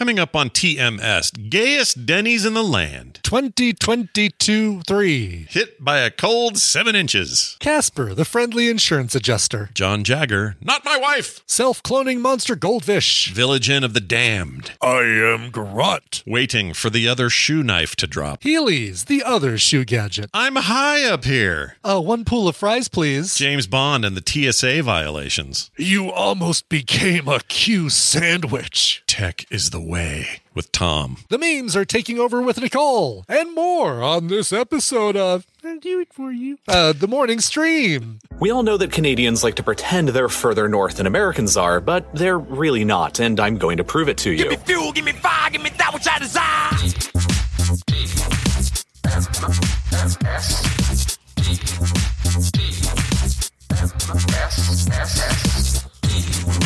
Coming up on TMS, gayest Denny's in the land. 2022 3. Hit by a cold seven inches. Casper, the friendly insurance adjuster. Jon Jagger, not my wife. Self cloning monster goldfish. Village Inn of the Damned. I am Garrotte. Waiting for the other shoe knife to drop. Heelys, the other shoe gadget. I'm high up here. Uh, one pool of fries, please. James Bond and the TSA violations. You almost became a Q sandwich. Tech is the way with Tom. The memes are taking over with Nicole. And more on this episode of I'll do it for you. Uh, the morning stream. We all know that Canadians like to pretend they're further north than Americans are, but they're really not, and I'm going to prove it to you. fuel, give me fire, give me that which I desire.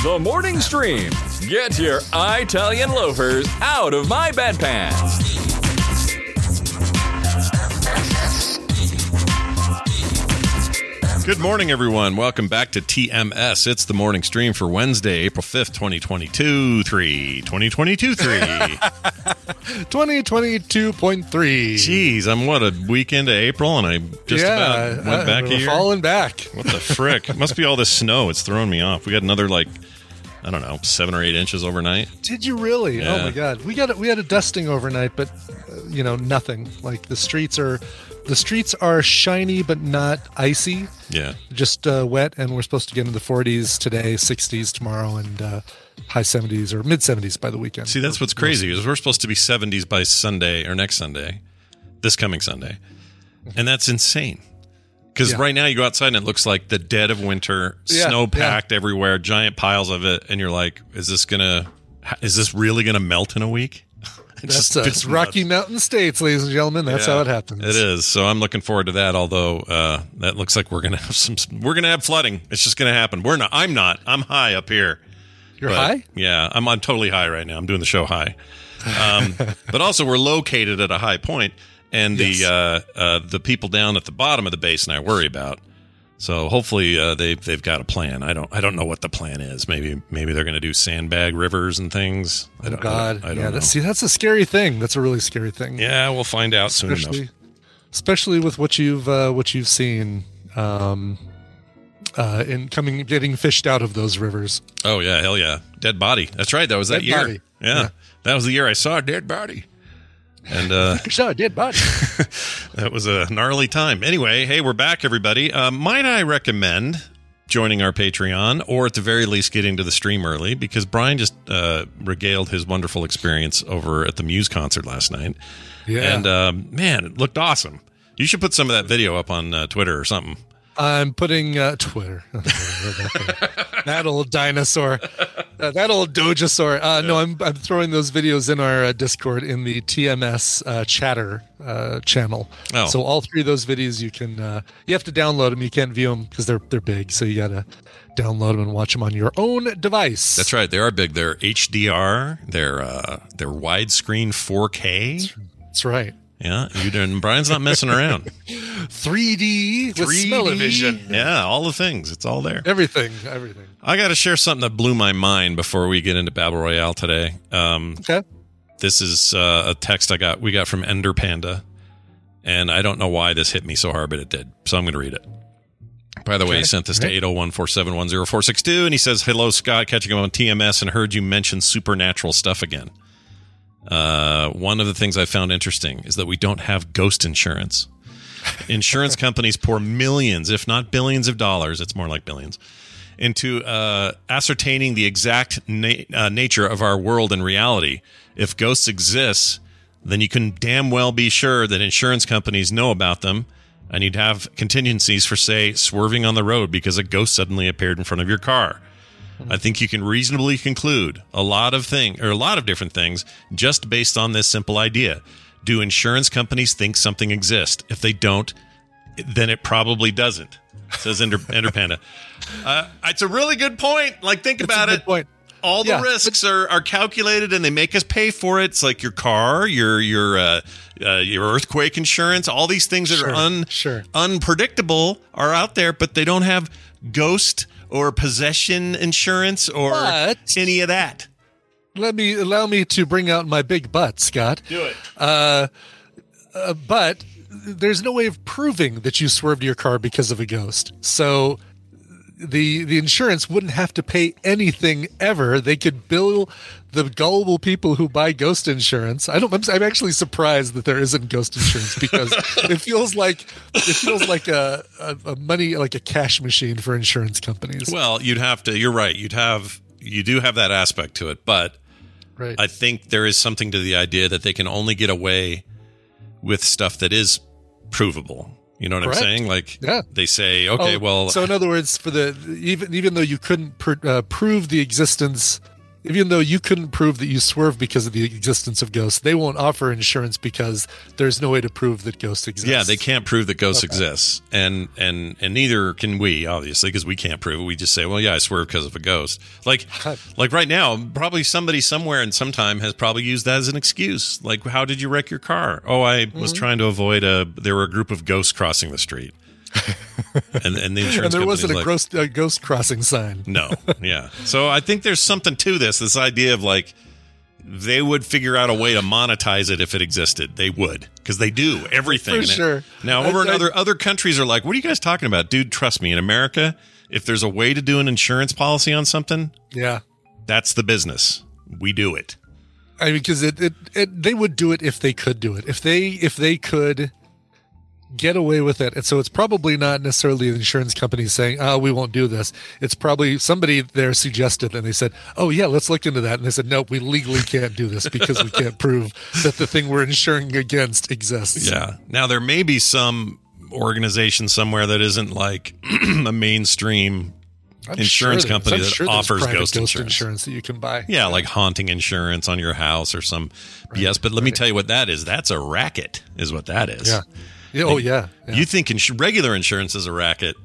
The morning stream. Get your Italian loafers out of my bedpans. Good morning, everyone. Welcome back to TMS. It's the morning stream for Wednesday, April 5th, 2022 3. 2022 3. 2022.3. Jeez, I'm what, a weekend of April, and I just yeah, about went uh, back we're a? Falling back. What the frick? must be all this snow. It's throwing me off. We got another, like, I don't know, seven or eight inches overnight. Did you really? Yeah. Oh my god. We got a, we had a dusting overnight, but uh, you know nothing. Like the streets are the streets are shiny but not icy, Yeah. just uh, wet. And we're supposed to get into the 40s today, 60s tomorrow, and uh, high 70s or mid 70s by the weekend. See, that's what's crazy is we're supposed to be 70s by Sunday or next Sunday, this coming Sunday, and that's insane. Because Yeah. right now you go outside and it looks like the dead of winter, Yeah, snow yeah. packed everywhere, giant piles of it, and you're like, is this gonna, is this really gonna melt in a week? That's just- it's it's Rocky. Mountain States, ladies and gentlemen. That's Yeah, how it happens. It is. So I'm looking forward to that. Although uh, that looks like we're gonna have some, we're gonna have flooding. It's just gonna happen. We're not. I'm not. I'm high up here. You're But, high. Yeah, I'm I'm totally high right now. I'm doing the show high. Um, but also we're located at a high point, and the uh, uh, the people down at the bottom of the basin I worry about. So hopefully uh, they they've got a plan. I don't I don't know what the plan is. Maybe maybe they're going to do sandbag rivers and things. I Oh don't, God. I don't, I don't yeah. know. That's, see, that's a scary thing. That's a really scary thing. yeah, we'll find out soon especially enough. especially with what you've uh, what you've seen um, uh, in coming getting fished out of those rivers. Oh yeah, hell yeah, dead body. That's right. That was that Dead year. body. Yeah. Yeah. that was the year I saw a dead body, and uh, Saw a dead body. that was a gnarly time. Anyway, hey, we're back, everybody. Uh, might I recommend joining our Patreon, or at the very least, getting to the stream early because Brian just uh, regaled his wonderful experience over at the Muse concert last night, Yeah. and um, man, it looked awesome. You should put some of that video up on uh, Twitter or something. I'm putting uh, Twitter. that old dinosaur. Uh, that old Dojasaur. Uh, No, I'm, I'm throwing those videos in our uh, Discord in the TMS uh, chatter uh, channel. Oh. So all three of those videos you can uh, you have to download them. You can't view them because they're they're big. So you gotta download them and watch them on your own device. That's right. They are big. They're HDR. They're uh, they're widescreen 4K. That's right. Yeah, you didn't. Brian's not messing around. 3D 3D. smell-o-vision. Yeah, all the things. It's all there. Everything. Everything. I got to share something that blew my mind before we get into Battle Royale today. Um, Okay. this is uh, a text I got. We got from Ender Panda, and I don't know why this hit me so hard, but it did. So I'm going to read it. By the way, he sent this to 801-471-0462 and he says, "Hello Scott, catching up on TMS and heard you mention supernatural stuff again." Uh, one of the things I found interesting is that we don't have ghost insurance. Insurance companies pour millions, if not billions of dollars, it's more like billions, into uh, ascertaining the exact na- uh, nature of our world and reality. If ghosts exist, then you can damn well be sure that insurance companies know about them, and you'd have contingencies for, say, swerving on the road because a ghost suddenly appeared in front of your car. I think you can reasonably conclude a lot of thing or a lot of different things just based on this simple idea. Do insurance companies think something exists? If they don't, then it probably doesn't. Says Ender, Ender Panda. Uh, it's a really good point. Like think That's about it. point. All the Yeah, risks are, are calculated and they make us pay for it. It's like your car, your your uh, uh, your earthquake insurance. All these things that Sure, are un, sure. unpredictable are out there, but they don't have ghost or possession insurance or But- any of that. Let me allow me to bring out my big butt, Scott. Do it. Uh, uh, but there's no way of proving that you swerved your car because of a ghost. So the the insurance wouldn't have to pay anything ever. They could bill the gullible people who buy ghost insurance. I don't. I'm, I'm actually surprised that there isn't ghost insurance because it feels like it feels like a, a, a money like a cash machine for insurance companies. Well, you'd have to. You're right. You'd have. You do have that aspect to it, but right. I think there is something to the idea that they can only get away with stuff that is provable. You know what Correct. I'm saying? Like, Yeah. they say, okay, Oh, well, so in other words, for the even even though you couldn't pr- uh, prove the existence, even though you couldn't prove that you swerved because of the existence of ghosts, they won't offer insurance because there's no way to prove that ghosts exist. yeah, they can't prove that ghosts Okay. exists, and and and neither can we, obviously, because we can't prove it. We just say, well, yeah, I swerved because of a ghost. Like, like right now, probably somebody somewhere and sometime has probably used that as an excuse. Like, how did you wreck your car? Oh, I was Mhm. trying to avoid a. There were a group of ghosts crossing the street, and and the insurance and there wasn't a like, ghost, uh, ghost crossing sign. No, yeah. So I think there's something to this. This idea of like they would figure out a way to monetize it if it existed. They would because they do everything. For And it- sure. Now I- over in I- other other countries are like, what are you guys talking about, dude? Trust me. In America, if there's a way to do an insurance policy on something, Yeah. that's the business. We do it. I mean, because it, it, it, they would do it if they could do it. If they, if they could get away with it, and so it's probably not necessarily the insurance company saying, "Oh, we won't do this." It's probably somebody there suggested, and they said, "Oh, yeah, let's look into that." And they said, nope, we legally can't do this because we can't prove that the thing we're insuring against exists." Yeah. Now there may be some organization somewhere that isn't like a mainstream I'm insurance sure company that sure offers private ghost, insurance. insurance that you can buy. Yeah, like haunting insurance on your house or some BS. But let me tell you what that is. That's a racket, is what that is. Yeah. Yeah, oh, yeah, yeah. You think ins- regular insurance is a racket?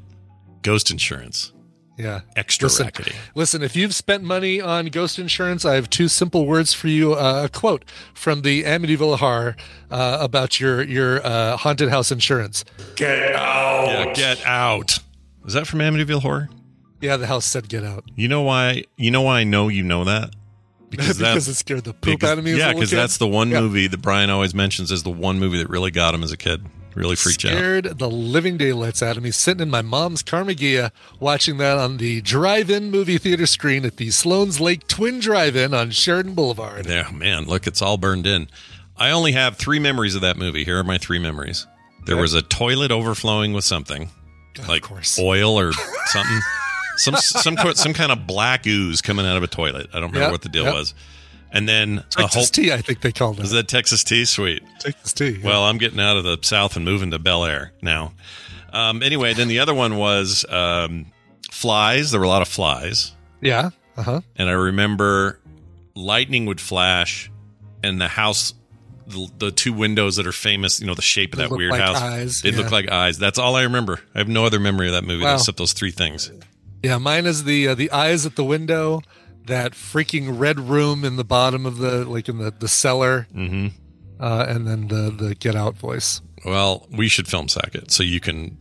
Ghost insurance, Yeah. extra Listen, rackety. Listen, if you've spent money on ghost insurance, I have two simple words for you. Uh, a quote from the Amityville Horror uh, about your your uh, haunted house insurance. Get out. Yeah, get out. Is that from Amityville Horror? Yeah, the house said get out You know why? You know why I know you know that because, that- it scared the poop because- out of me. yeah, because that's the one Yeah. movie that Brian always mentions as the one movie that really got him as a kid. Really freaked you out. scared the living daylights out of me. Sitting in my mom's Karmann Ghia, watching that on the drive-in movie theater screen at the Sloan's Lake Twin Drive-In on Sheridan Boulevard. Yeah, man, look, it's all burned in. I only have three memories of that movie. Here are my three memories. There was a toilet overflowing with something, like oil or something, some some some kind of black ooze coming out of a toilet. I don't remember Yep, what the deal yep. was. And then a Texas whole tea, I think they called it. was that Texas tea? Sweet. Texas tea. yeah. Well, I'm getting out of the South and moving to Bel Air now. Um, anyway, then the other one was um, flies. There were a lot of flies. yeah. Uh huh. and I remember lightning would flash, and the house, the, the two windows that are famous, you know, the shape of They that weird like house, eyes, they look like eyes. That's all I remember. I have no other memory of that movie Wow. except those three things. Yeah, mine is the uh, the eyes at the window, that freaking red room in the bottom of the like in the the cellar, hmm uh, and then the the get out voice. Well, we should film sack it so you can.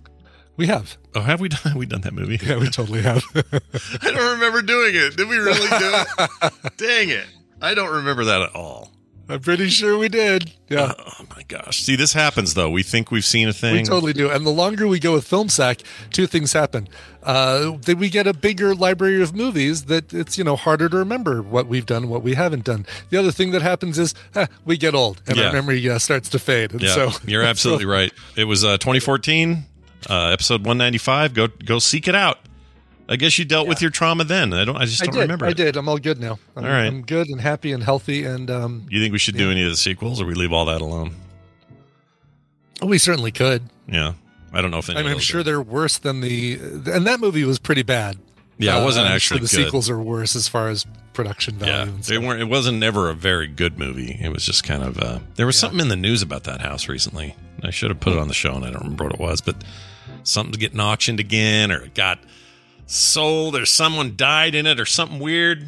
We have. Oh, have we done? Have we done that movie? Yeah, we totally have. I don't remember doing it. Did we really do it? Dang it! I don't remember that at all. I'm pretty sure we did. Yeah. Oh my gosh. See, this happens though. We think we've seen a thing. We totally do. And the longer we go with Film Sack, two things happen. Uh, then we get a bigger library of movies that it's, you know, harder to remember what we've done, what we haven't done. The other thing that happens is eh, we get old and Yeah. our memory uh, starts to fade. And yeah, so you're absolutely right. It was uh, 2014, uh, episode 195. Go go seek it out. I guess you dealt with your trauma then. I don't. I just I don't did. remember. I it. did. I'm all good now. I'm, All right. I'm good and happy and healthy. And um, You think we should do any of the sequels, or we leave all that alone? we certainly could. Yeah, I don't know if any. I mean, I'm sure are- they're worse than the. And that movie was pretty bad. Yeah, it wasn't I'm actually sure the good. sequels are worse as far as production value. Yeah, they weren't. It wasn't never a very good movie. It was just kind of. Uh, there was something in the news about that house recently. I should have put it on the show, and I don't remember what it was. But something's getting auctioned again, or it got sold, or someone died in it, or something weird.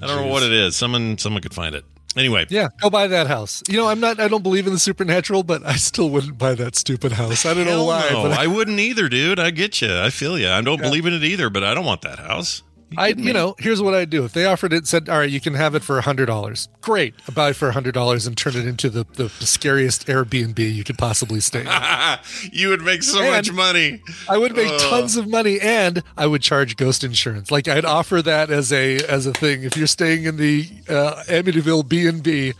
I don't know what it is. Someone, someone could find it. Anyway, Yeah, go buy that house. You know, I'm not. I don't believe in the supernatural, but I still wouldn't buy that stupid house. I don't know why, no, but I, I wouldn't either, dude. I get you. I feel you. I don't believe in it either, but I don't want that house. I, you know, here's what I'd do. If they offered it, said, "All right, you can have it for a hundred dollars." Great, I buy it for a hundred dollars and turn it into the, the scariest Airbnb you could possibly stay. in. you would make so And- much money. I would make tons of money, and I would charge ghost insurance. Like I'd offer that as a as a thing. If you're staying in the uh, Amityville B and B,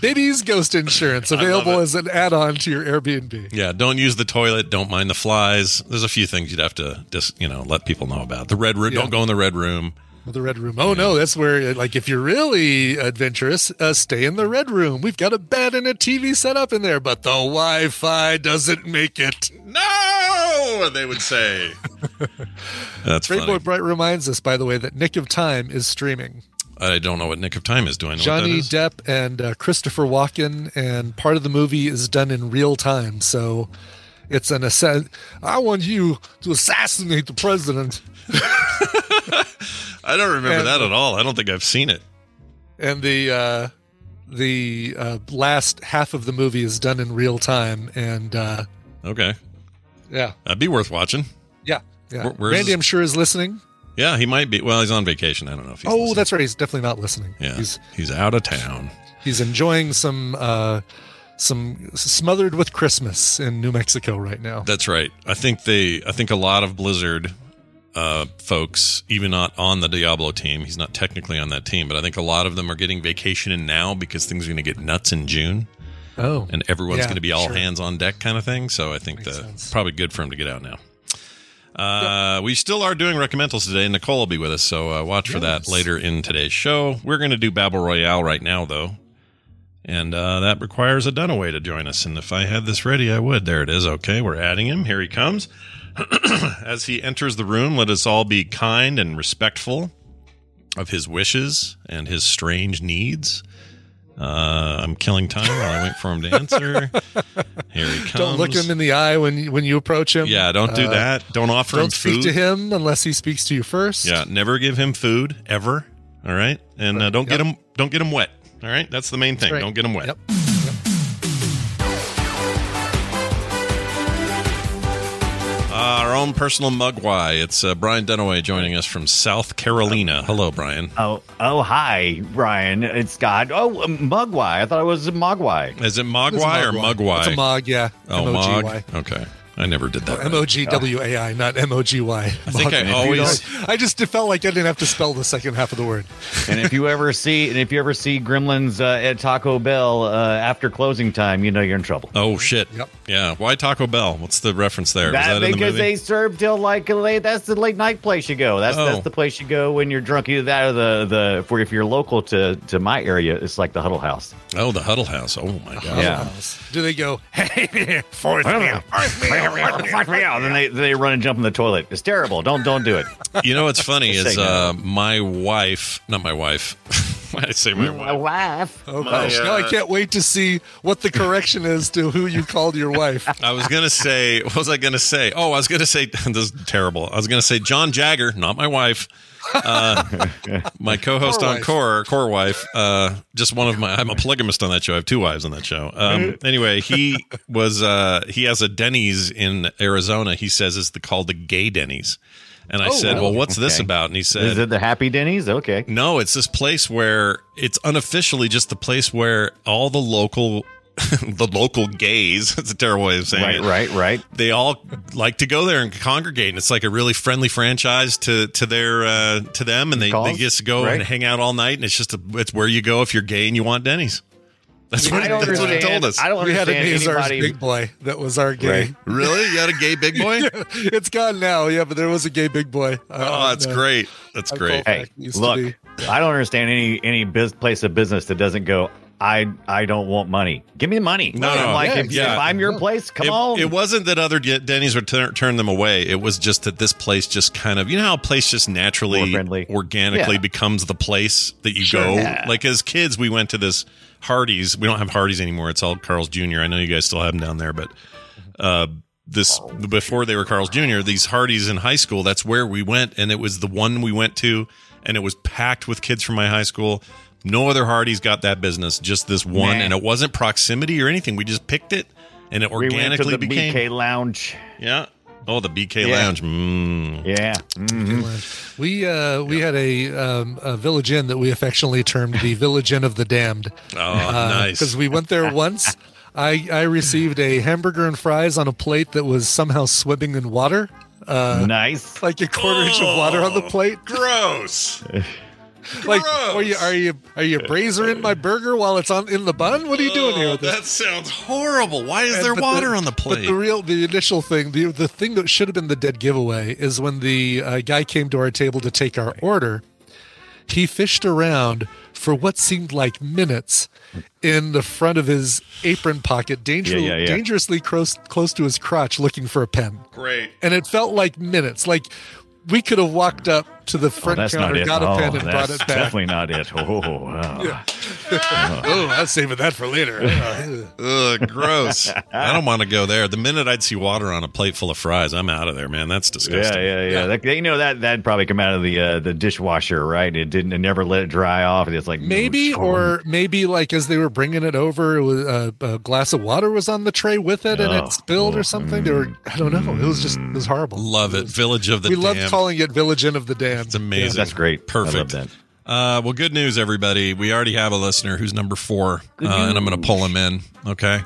Biddy's ghost insurance available as an add-on to your Airbnb. Yeah, don't use the toilet. Don't mind the flies. There's a few things you'd have to just you know let people know about. The red room. Yeah. Don't go in the red room. The red room. Oh no, that's where like if you're really adventurous, uh, stay in the red room. We've got a bed and a TV set up in there, but the Wi-Fi doesn't make it. No, they would say. That's funny. Boy Bright reminds us, by the way, that Nick of Time is streaming. I don't know what Nick of Time is doing. Johnny what that is? Depp and uh, Christopher Walken, and part of the movie is done in real time. So it's an assa- I want you to assassinate the president, I don't remember and- that at all. I don't think I've seen it. and the uh, the uh, last half of the movie is done in real time. And uh, Okay, yeah, that'd be worth watching. yeah, yeah. Where- Randy, I'm sure is listening. Yeah, he might be. Well, he's on vacation. I don't know if he's. Oh, listening. that's right. He's definitely not listening. yeah. He's He's out of town. he's enjoying some uh, some smothered with Christmas in New Mexico right now. That's right. I think they. I think a lot of Blizzard uh, folks, even not on the Diablo team, he's not technically on that team, but I think a lot of them are getting vacation in now because things are going to get nuts in June, Oh, and everyone's Yeah, going to be all sure. hands on deck kind of thing. So I think Makes the sense. probably good for him to get out now. Uh, We still are doing recommendals today. Nicole will be with us, so uh, watch for that later in today's show. We're going to do Battle Royale right now, though, and uh, that requires a Dunaway to join us. And if I had this ready, I would. There it is. Okay, we're adding him. Here he comes. As he enters the room, let us all be kind and respectful of his wishes and his strange needs. Uh, I'm killing time while I wait for him to answer. Here he comes. don't look him in the eye when you, when you approach him. Yeah, don't do Uh, that. Don't offer him Don't speak food. to him unless he speaks to you first. Yeah, never give him food ever. All right, and uh, don't get him don't get him wet. All right, that's the main thing. right. Don't get him wet. Yep. Own personal mugwai. It's uh, Brian Dunaway joining us from South Carolina. Hello, Brian. Oh, oh, hi, Brian. It's Scott. Oh, um, Mugwai. I thought it was Mogwai. Is it mogwai It's a or Mogwai. mugwai? It's a mog, yeah. Oh, M-O-G-Y. mog. Okay, I never did that. M O G W A I, not M O G Y. I think I always. I just felt like I didn't have to spell the second half of the word. and if you ever see, and if you ever see Gremlins uh, at Taco Bell uh, after closing time, you know you're in trouble. Oh shit! Yep. Yeah. Why Taco Bell? What's the reference there? Was That- that in the because movie? they serve till like late. That's the late night place you go. That's Oh. that's the place you go when you're drunk. Either that or the the for if you're local to to my area, it's like the Huddle House. Oh, the Huddle House. Oh my god. Yeah. Do they go, hey, fourth meal, fourth meal, Fuck me out. Then they they run and jump in the toilet. It's terrible. Don't don't do it. You know what's funny Just is say uh, my wife, not my wife. Why did I say my wife? My wife. Oh My, gosh! now I uh, can't wait to see what the correction is to who you called your wife. I was gonna say, what was I gonna say? Oh, I was gonna say this is terrible. I was gonna say Jon Jagger, not my wife. Uh, my co-host Core on wife. Core, Core wife. Uh, just one of my. I'm a polygamist on that show. I have two wives on that show. Um, anyway, he was. Uh, he has a Denny's in Arizona. He says is the called the gay Denny's. And I Oh, said, "Well, what's this about?" And he said, Is it the Happy Denny's? Okay. No, it's this place where it's unofficially just the place where all the local the local gays, that's a terrible way of saying Right, it. right, right. Right. They all like to go there and congregate and it's like a really friendly franchise to to their uh to them and they, Calls, they just go right. and hang out all night and it's just a, it's where you go if you're gay and you want Denny's. That's what, I don't that's what he told us. I don't we had an understand Azar's anybody. big boy that was our gay. Right. really? You had a gay big boy? it's gone now, yeah, but there was a gay big boy. Oh, that's Uh, great. That's I great. Hey, It used to look. I don't understand any any biz, place of business that doesn't go. I I don't want money. Give me the money. No, I'm no, like yeah, if, yeah. if I'm your place, come it, on. It wasn't that other Denny's would turn, turn them away. It was just that this place just kind of, you know how a place just naturally, organically Yeah. becomes the place that you Sure. go. Yeah. Like as kids, we went to this Hardee's. We don't have Hardee's anymore. It's all Carl's Jr. I know you guys still have them down there, but uh, this before they were Carl's Jr. These Hardee's in high school. That's where we went, and it was the one we went to, and it was packed with kids from my high school. No other Hardee's got that business, just this one, Nah. and it wasn't proximity or anything. We just picked it, and it organically we went to the became. BK Lounge. Yeah. Oh, the BK Yeah. Lounge. Mm. Yeah. Mhm. We uh, we had a, um, a village inn that we affectionately termed the Village Inn of the Damned. Oh, nice. Because we went there once. I, I received a hamburger and fries on a plate that was somehow swimming in water, uh, nice. like a quarter inch of water on the plate. Gross. Like, are you are you are you braisering my burger while it's on in the bun? What are you doing here Oh, with this? that sounds horrible. Why is And- there water the- on the plate? But plate? the real, the initial thing, the the thing that should have been the dead giveaway is when the uh, guy came to our table to take our order. He fished around for what seemed like minutes in the front of his apron pocket, danger, Yeah, yeah, yeah. dangerously close close to his crotch, looking for a pen. Great. And it felt like minutes. Like we could have walked up to the Oh, front that's not counter, got a oh, pen, and brought that's it back. definitely not it. Oh, wow. oh, I'm saving that for later. Ugh, gross. I don't want to go there. The minute I'd see water on a plate full of fries, I'm out of there, man. That's Yeah, disgusting. yeah, yeah. That, you know that that'd probably come out of the uh, the dishwasher, right? It didn't. It never let it dry off. It's like Maybe, or maybe like as they were bringing it over, it was, uh, a glass of water was on the tray with it, and Oh. it spilled or something. Or I don't know. It was just it was horrible. Love it. Village of the we Damned. loved calling it Village Inn of the Damned. It's amazing. That's great. I love Perfect. that. Uh, well, good news, everybody. We already have a listener who's number four, uh, and I'm going to pull him in. Okay,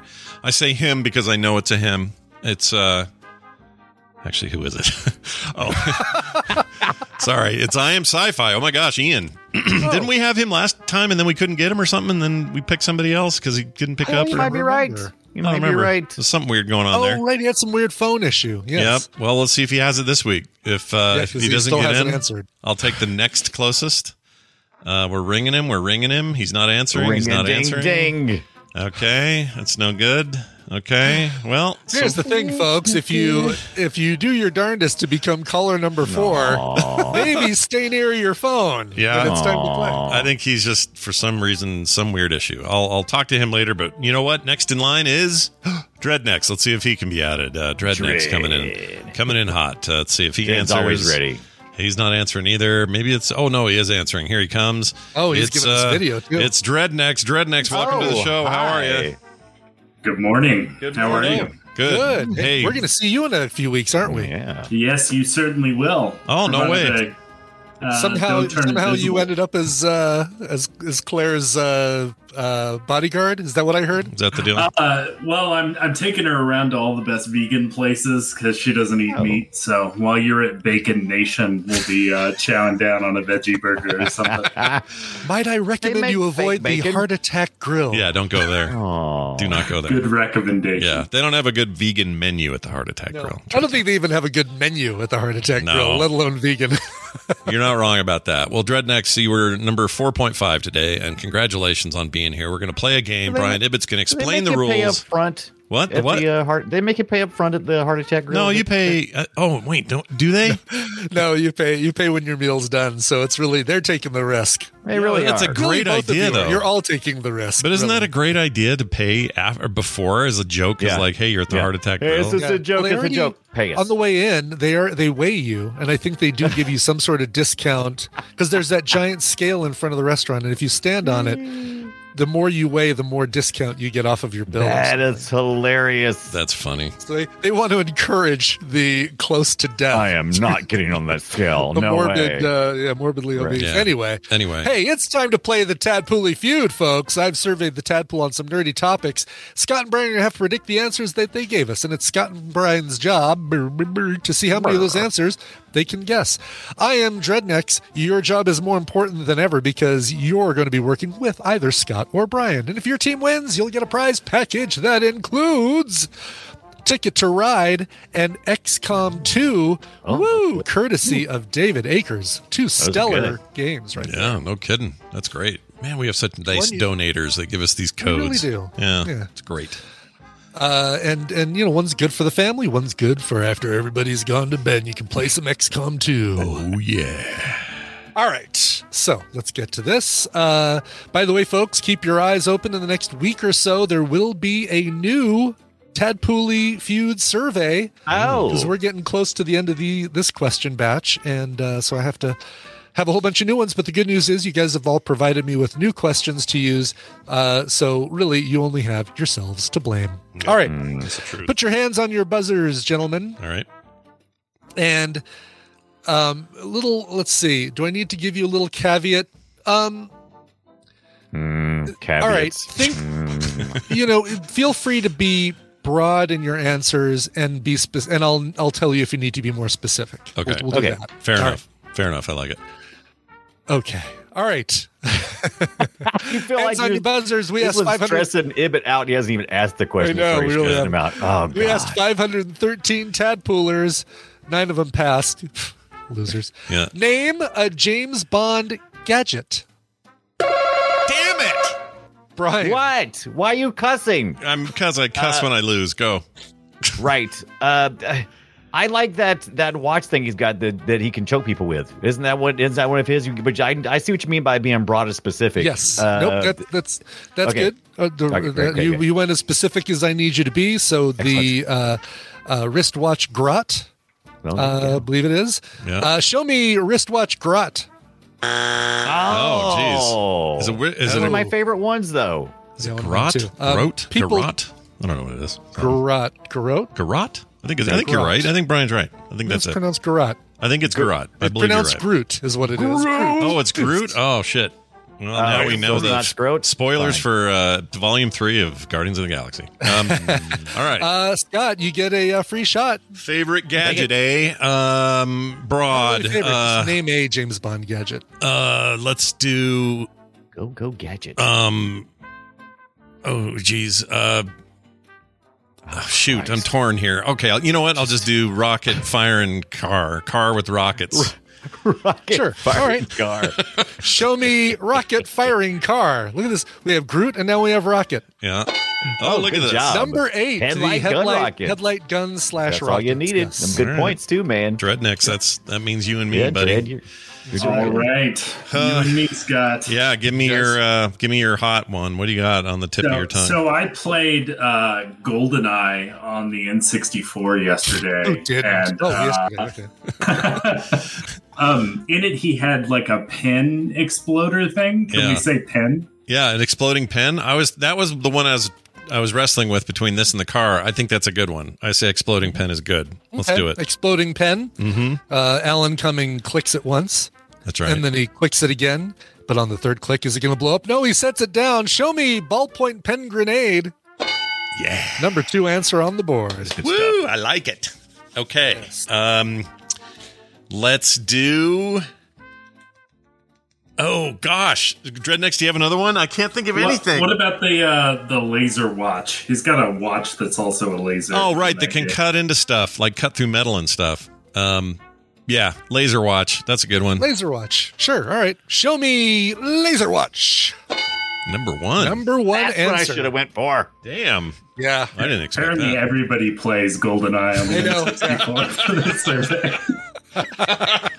I say him because I know it's a him. It's uh, actually who is it? oh, sorry, it's I am sci-fi. Oh my gosh, Ian. Didn't we have him last time, and then we couldn't get him or something, and then we picked somebody else because he couldn't pick up? you might be right. Remember. You I don't might be right. There's something weird going on Oh, there. right. He had some weird phone issue. Yes. Yep. Well, let's see if he has it this week. If uh, Yeah, if 'cause he he doesn't still get hasn't in, answered. I'll take the next closest. Uh, we're ringing him. We're ringing him. He's not answering. He's not ding answering. ding. Okay, that's no good. Okay, well, Here's so- the thing, folks. If you if you do your darndest to become caller number four, maybe stay near your phone. Yeah. when it's time to play. I think he's just for some reason some weird issue. I'll I'll talk to him later. But you know what? Next in line is Dreadnext. Let's see if he can be added. Uh, Dreadnext coming in, coming in hot. Uh, let's see if he Jed's answers. always ready. He's not answering either. Maybe it's. Oh no, he is answering. Here he comes. Oh, he's It's, giving us uh, video, too. It's Dreadnext. Dreadnext, welcome to the Oh, show. How are you? Good morning. Good How morning. are you? Good. Good. Hey, we're going to see you in a few weeks, aren't we? Yeah. Yes, you certainly will. Oh, no way. I, uh, somehow, somehow you ended up as uh, as as Claire's uh, uh, bodyguard. Is that what I heard? is that the deal? Uh, well, I'm I'm taking her around to all the best vegan places because she doesn't eat Oh. meat. So while you're at Bacon Nation, we'll be uh, chowing down on a veggie burger or something. Might I recommend you avoid the. Heart Attack Grill? yeah, don't go there. Do not go there. Good recommendation. Yeah, they don't have a good vegan menu at the Heart Attack No. Grill. I don't think they even have a good menu at the Heart Attack No. Grill, let alone vegan. You're not wrong about that. Well, Dreadnext, you were number 4.5 today, and congratulations on being here. We're going to play a game. Brian Ibbott's going to Do they explain make the you Pay up rules. front. What? The what? The, uh, heart, they make you pay up front at the heart attack. Grill? No, you pay. Uh, oh, wait, don't do they? no, you pay you pay when your meal's done. So it's really they're taking the risk. They really that's are. a great Really, idea, you are. though. You're all taking the risk. But isn't really. that a great idea to pay after before as a joke? Is like, hey, you're at the Yeah. Heart Attack Hey, Grill. this is a joke. Well, they it's a joke. Pay us. On the way in, they are they weigh you, and I think they do give you some sort of discount because there's that giant scale in front of the restaurant, and if you stand on it, the more you weigh, the more discount you get off of your bill. That is hilarious. That's funny. So they, they want to encourage the close to death. I am not getting on that scale. the no morbid, way. uh, yeah, morbidly Right. obese. Yeah. Anyway, Anyway. hey, it's time to play the Tadpooly feud, folks. I've surveyed the Tadpool on some nerdy topics. Scott and Brian are going to have to predict the answers that they gave us, and it's Scott and Brian's job to see how many of those answers they can guess. I am Dreadnex. Your job is more important than ever because you're going to be working with either Scott or Brian. And if your team wins, you'll get a prize package that includes Ticket to Ride and XCOM 2. Woo! Courtesy of David Akers. Two stellar games right Yeah, no kidding. That's great. Man, we have such nice you- donators that give us these codes. We really do. Yeah, Yeah. it's great. Uh, and and you know one's good for the family, one's good for after everybody's gone to bed. and You can play some XCOM 2. Oh yeah. All right, so let's get to this. Uh, by the way, folks, keep your eyes open in the next week or so. There will be a new Tadpooly feud survey. Oh. because we're getting close to the end of the this question batch, and uh, so I have to have a whole bunch of new ones. But the good news is, you guys have all provided me with new questions to use. Uh, so really, you only have yourselves to blame. All right, truth. put your hands on your buzzers, gentlemen, All right. and um, a little. Let's see. Do I need to give you a little caveat? Um, Mm, all right. Think Mm. you know. Feel free to be broad in your answers and be spec- and I'll I'll tell you if you need to be more specific. Okay. We'll, we'll do Okay. that. Fair All enough. Fair enough. I like it. Okay. All right. you feel Hands like on you- your buzzers. We asked 500. stressing Ibbott out. He hasn't even asked the question. I know, we really have. him out. Oh, We God. asked 513 tadpoolers. Nine of them passed. Losers. Yeah. Name a James Bond gadget. Damn it! Brian. What? Why are you cussing? I'm because I cuss Uh, when I lose. Go. right. Uh, I like that that watch thing he's got that, that he can choke people with. Isn't that what? Is that one of his? But I, I see what you mean by being broad and specific. Yes. Uh, nope. That, that's that's okay. good. Uh, the, Okay, that- great, okay, you, okay. you went as specific as I need you to be. So the uh, uh, wristwatch Grot, well, uh, I believe it is. Yeah. Uh, show me wristwatch Grot. Oh, jeez. Is it wi- is That's it one a- of my favorite ones, though. Is it Yeah, one garrot? Um, Garrot? people- Garrot? I don't know what it is. Garrot. Garrot. Garrot? I think it's, I think you're right. I think Brian's right. I think It's that's it. pronounced Garrot. I think it's garrot. I It's believe you're pronounced right. Groot is what it is. Groot. Oh, it's Groot. Oh shit. Well, now Oh, we know it's the not Scroat? spoilers Fine. for uh, volume three of Guardians of the Galaxy. Um, all right. Uh, Scott, you get a uh, free shot. Favorite gadget, eh? Um, broad. Favorite. Uh, Name a James Bond gadget. uh, let's do. Go, go, gadget. Um. Oh, geez. Uh. oh, shoot, I'm torn here. Okay, I'll, you know what? I'll just do rocket firing car, car with rockets. Rocket Sure. firing All right. Car. Show me rocket firing car. Look at this. We have Groot and now we have Rocket. Yeah. Oh, look at good this. job. Number eight, Headlight the gun headlight, rocket. headlight gun slash That's rocket. all you needed. Yes. Some good All right. points too, man. Dreadnecks. That's that means you and me, Yeah, buddy. Dredd, you're, you're doing All good. right. you and me, Scott. Yeah, give me Yes. your uh give me your hot one. What do you got on the tip of your tongue? so I played uh, GoldenEye on the N64 yesterday. Oh, did and oh, uh, yesterday. Okay. um, in it, he had like a pen exploder thing. Can Yeah. we say pen? yeah, an exploding pen. I was that was the one I was I was wrestling with between this and the car. I think that's a good one. I say exploding pen is good. Let's Okay. do it. Exploding pen. Mm-hmm. Uh, Alan Cumming clicks it once, That's right. and then he clicks it again. But on the third click, is it going to blow up? No, he sets it down. Show me ballpoint pen grenade. yeah. Number two answer on the board. Woo! I like it. Okay. Um, let's do. Oh gosh, Dreadnecks, do you have another one? I can't think of What, anything. what about the uh, the laser watch? He's got a watch that's also a laser. Oh, right. That can Yeah. cut into stuff, like cut through metal and stuff. Um, yeah, laser watch. That's a good one. Laser watch. Sure. All right. Show me laser watch. Number one. Number one That's what I should have went for. Damn. yeah. I didn't expect Apparently, that. everybody plays GoldenEye on the I know. N64 for this survey.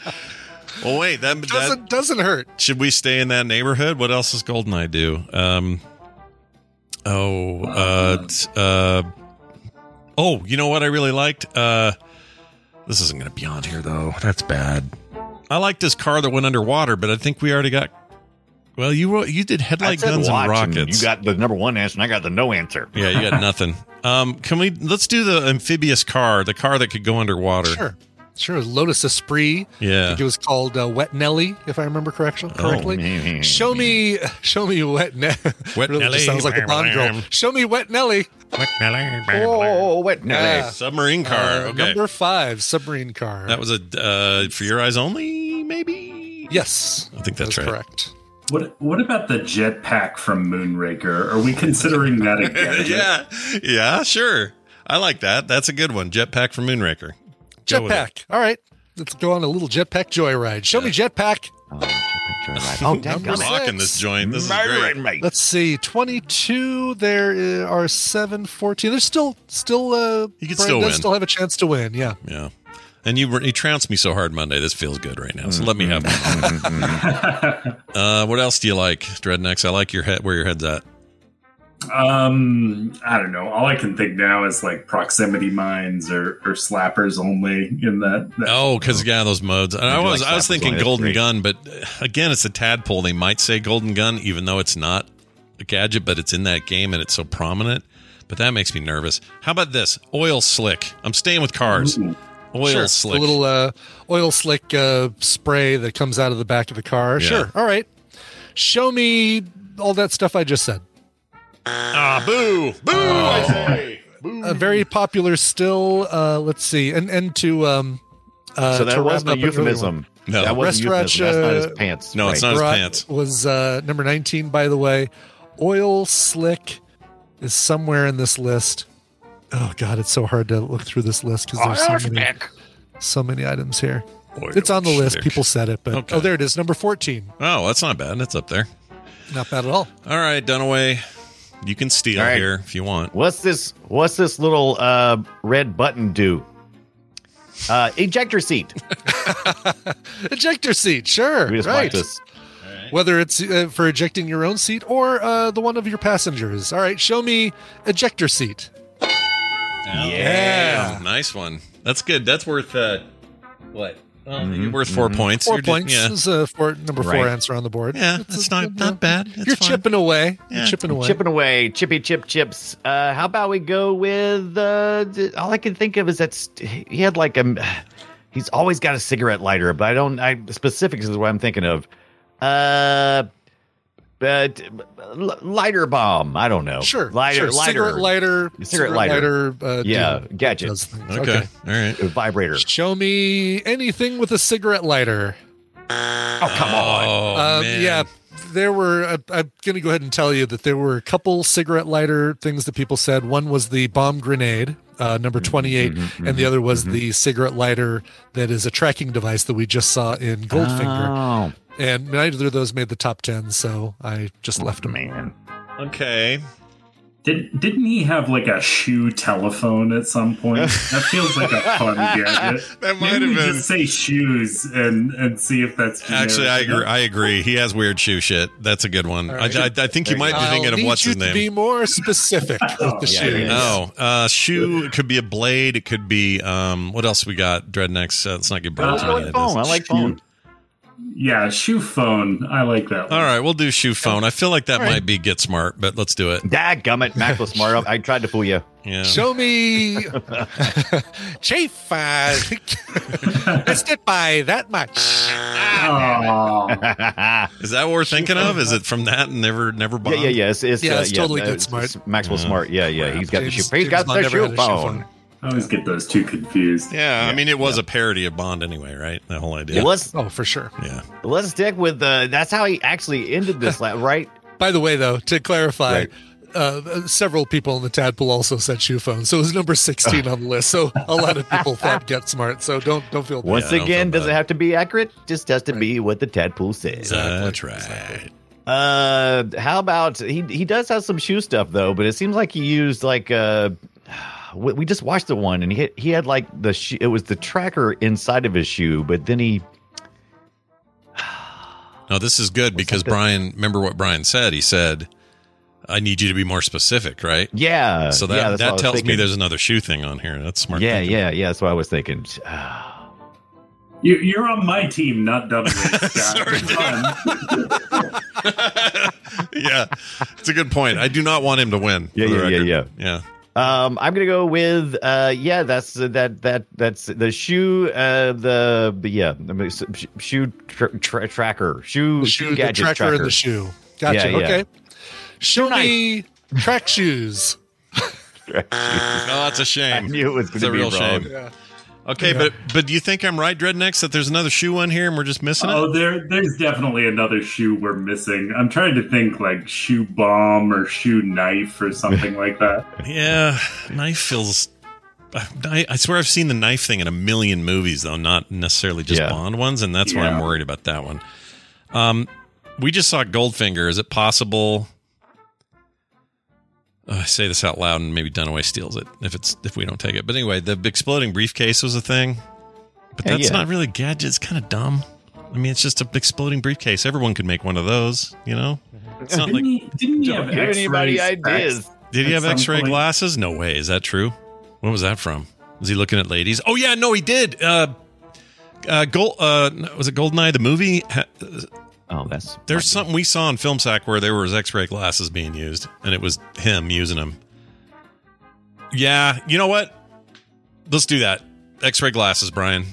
Well, wait. That, that Doesn't doesn't hurt. should we stay in that neighborhood? What else does Goldeneye do? Um. Oh. Uh. uh. Oh. You know what I really liked? Uh. This isn't going to be on here though. That's bad. I like this car that went underwater, but I think we already got Well, you wrote, you did headlight guns and watch, and rockets. You got the number one answer, and I got the no answer. yeah, you got nothing. Um, can we? Let's do the amphibious car, the car that could go underwater. Sure. Sure. Lotus Esprit. I Yeah. think it was called uh, Wet Nellie, if I remember correction, Oh, correctly. show me, show me Wet Nellie. Wet really Nelly. Sounds like a Bond girl. Show me Wet Nellie. Wet Nellie. Oh, wet Nelly. Yeah. Submarine car. Uh, okay. Number five, submarine car. that was a uh, for your eyes only, maybe. yes, I think that's that's right. correct. What What about the jetpack from Moonraker? Are we considering that a gadget? yeah, yeah, sure. I like that. That's a good one. Jetpack from Moonraker. Go with it. Jetpack. All right, let's go on a little jetpack joyride. Show me jetpack. Oh, oh Number dadgummit. six. Rocking this joint. This is great. me. Let's see, twenty-two. There are seven, fourteen. There's still, still. Uh, You can Brian still win. Still have a chance to win. Yeah. Yeah. And you you trounced me so hard Monday. This feels good right now. So let me have one. uh, what else do you like, Dreadnecks? I like your head. Where your head's at. Um, I don't know. All I can think now is like proximity mines or, or slappers only in that. that Oh, because yeah, those modes. And I was like I was thinking Golden. Gun, but uh, again, it's a tadpole. They might say Golden Gun, even though it's not a gadget, but it's in that game and it's so prominent. But that makes me nervous. How about this oil slick? I'm staying with cars. Ooh. Oil sure. slick. A little uh, oil slick uh, spray that comes out of the back of the car. Yeah. Sure. All right. Show me all that stuff I just said. Ah, boo, boo! I say. Uh, very popular still. Uh, let's see. And and to um. Uh, So that wrap wasn't a up an earlier one. euphemism. No. that wasn't Restaurant, euphemism. That's not his uh, pants. No, it's not his Brought pants. Was uh, number 19, by the way. Oil Slick is somewhere in this list. Oh, God, it's so hard to look through this list because there's so many, so many items here. Oil It's on the list. slick. People said it, but Okay. oh, there it is. Number 14. Oh, that's not bad. That's up there. Not bad at all. All right, Dunaway, you can steal All right. here if you want. What's this? What's this little uh, red button do? Uh, ejector seat. Ejector seat. Sure. We just right. watched this. Whether it's uh, for ejecting your own seat or uh, the one of your passengers. All right. Show me ejector seat. Yeah, nice one. That's good. That's worth uh, what? Oh, you're worth 4 points. Four You're just- points. yeah, This is a four, number four Right. answer on the board. yeah. That's not not bad. That's You're fine. chipping away. Yeah. You're chipping away. Chipping away, chippy chip chips. Uh, how about we go with? Uh, all I can think of is that st- he had like a. He's always got a cigarette lighter, but I don't. I specifics is what I'm thinking of. Uh, but l- lighter bomb. I don't know. Sure. lighter, sure. lighter, Cigarette lighter. Cigarette lighter. uh, Yeah, deal. gadget. Does things. Okay. All right. A vibrator. Show me anything with a cigarette lighter. Oh come on! Oh um, man. yeah, there were. I, I'm going to go ahead and tell you that there were a couple cigarette lighter things that people said. One was the bomb grenade, uh, number Mm-hmm, 28, and the other was the cigarette lighter that is a tracking device that we just saw in Goldfinger. Oh And neither of those made the top 10, so I just left them. man! Okay. Did, didn't he have like a shoe telephone at some point? That feels like a fun gadget. That might Maybe have we been. Just say shoes and and see if that's generic. Actually, I agree. I agree. He has weird shoe shit. That's a good one. I, I, I think you might be I'll thinking of what's you his to name. be more specific with the Yeah, shoes. yeah. No, uh, shoe. It could be a blade. It could be. Um, what else we got? Dreadnecks. Uh, let's not get Uh, burned. Let's go phone. I like phone. Yeah, shoe phone. I like that one. All right, we'll do shoe phone. I feel like that might be get smart, but let's do it. Dadgummit, Mac was smart. I tried to fool you. Yeah. Show me, Chief. Uh, missed it by that much. Aw. Is that what we're thinking of? Is it from that and never never Yeah, bombed? yeah, yeah. It's, it's, Yeah, uh, it's totally uh, good smart. it's Maxwell Smart. Yeah, yeah. He's got James- the shoe. He's got the Bond never shoe had a shoe phone. Phone. I always get those two confused. Yeah, I mean, it was a parody of Bond anyway, right? The whole idea. Yeah, let's Oh, for sure. Yeah. let's stick with uh, that's how he actually ended this, la- right? By the way, though, to clarify, Right. uh, several people in the tadpole also said shoe phone, so it was number sixteen on the list. So a lot of people thought get smart. So don't don't feel bad. Once don't again, feel does it bad. have to be accurate. Just has to be what the tadpole says. That's right. Uh, how about he? He does have some shoe stuff though, but it seems like he used like uh, we, we just watched the one and he he had like the shoe. It was the tracker inside of his shoe, but then he No, this is good because that the- Brian. Remember what Brian said? He said, "I need you to be more specific." Right. yeah. So that yeah, that's what I that was tells me there's another shoe thing on here. That's smart. yeah thinking. yeah yeah. That's what I was thinking. You, you're on my team, not Dunaway, Scott. Come on. yeah, it's a good point. I do not want him to win. Yeah, for the yeah, yeah, yeah. Um, I'm gonna go with uh, yeah, that's that that that's the shoe, uh, the the- yeah, the sh- shoe tra- tra- tracker, shoe The shoe shoe, the gadget tracker, tracker. and the shoe. Gotcha. Yeah, yeah. Okay. Show me track shoes. Oh, that's a shame. I knew it was gonna a be real wrong. shame. Yeah. Okay, Yeah. but but do you think I'm right, Dreadnecks, that there's another shoe one here and we're just missing it? Oh, there, there's definitely another shoe we're missing. I'm trying to think like shoe bomb or shoe knife or something like that. Yeah, knife feels. I, I swear I've seen the knife thing in a million movies, though, not necessarily just Yeah. Bond ones, and that's why I'm worried about that one. Um, we just saw Goldfinger. Is it possible? Uh, I say this out loud, and maybe Dunaway steals it if it's if we don't take it. But anyway, the exploding briefcase was a thing, but that's yeah. not really a gadget. It's kind of dumb. I mean, it's just an exploding briefcase. Everyone could make one of those, you know. It's not Didn't like he, didn't he Don't have give anybody X-ray specs? ideas. did he have X-ray point? glasses? No way. Is that true? When was that from? Was he looking at ladies? Oh yeah, no, he did. Uh, uh, Gold. Uh, was it Goldeneye the movie? Ha- Oh, that's There's something we saw in Film Sack where there was X-ray glasses being used, and it was him using them. Yeah, you know what? Let's do that. X-ray glasses, Brian.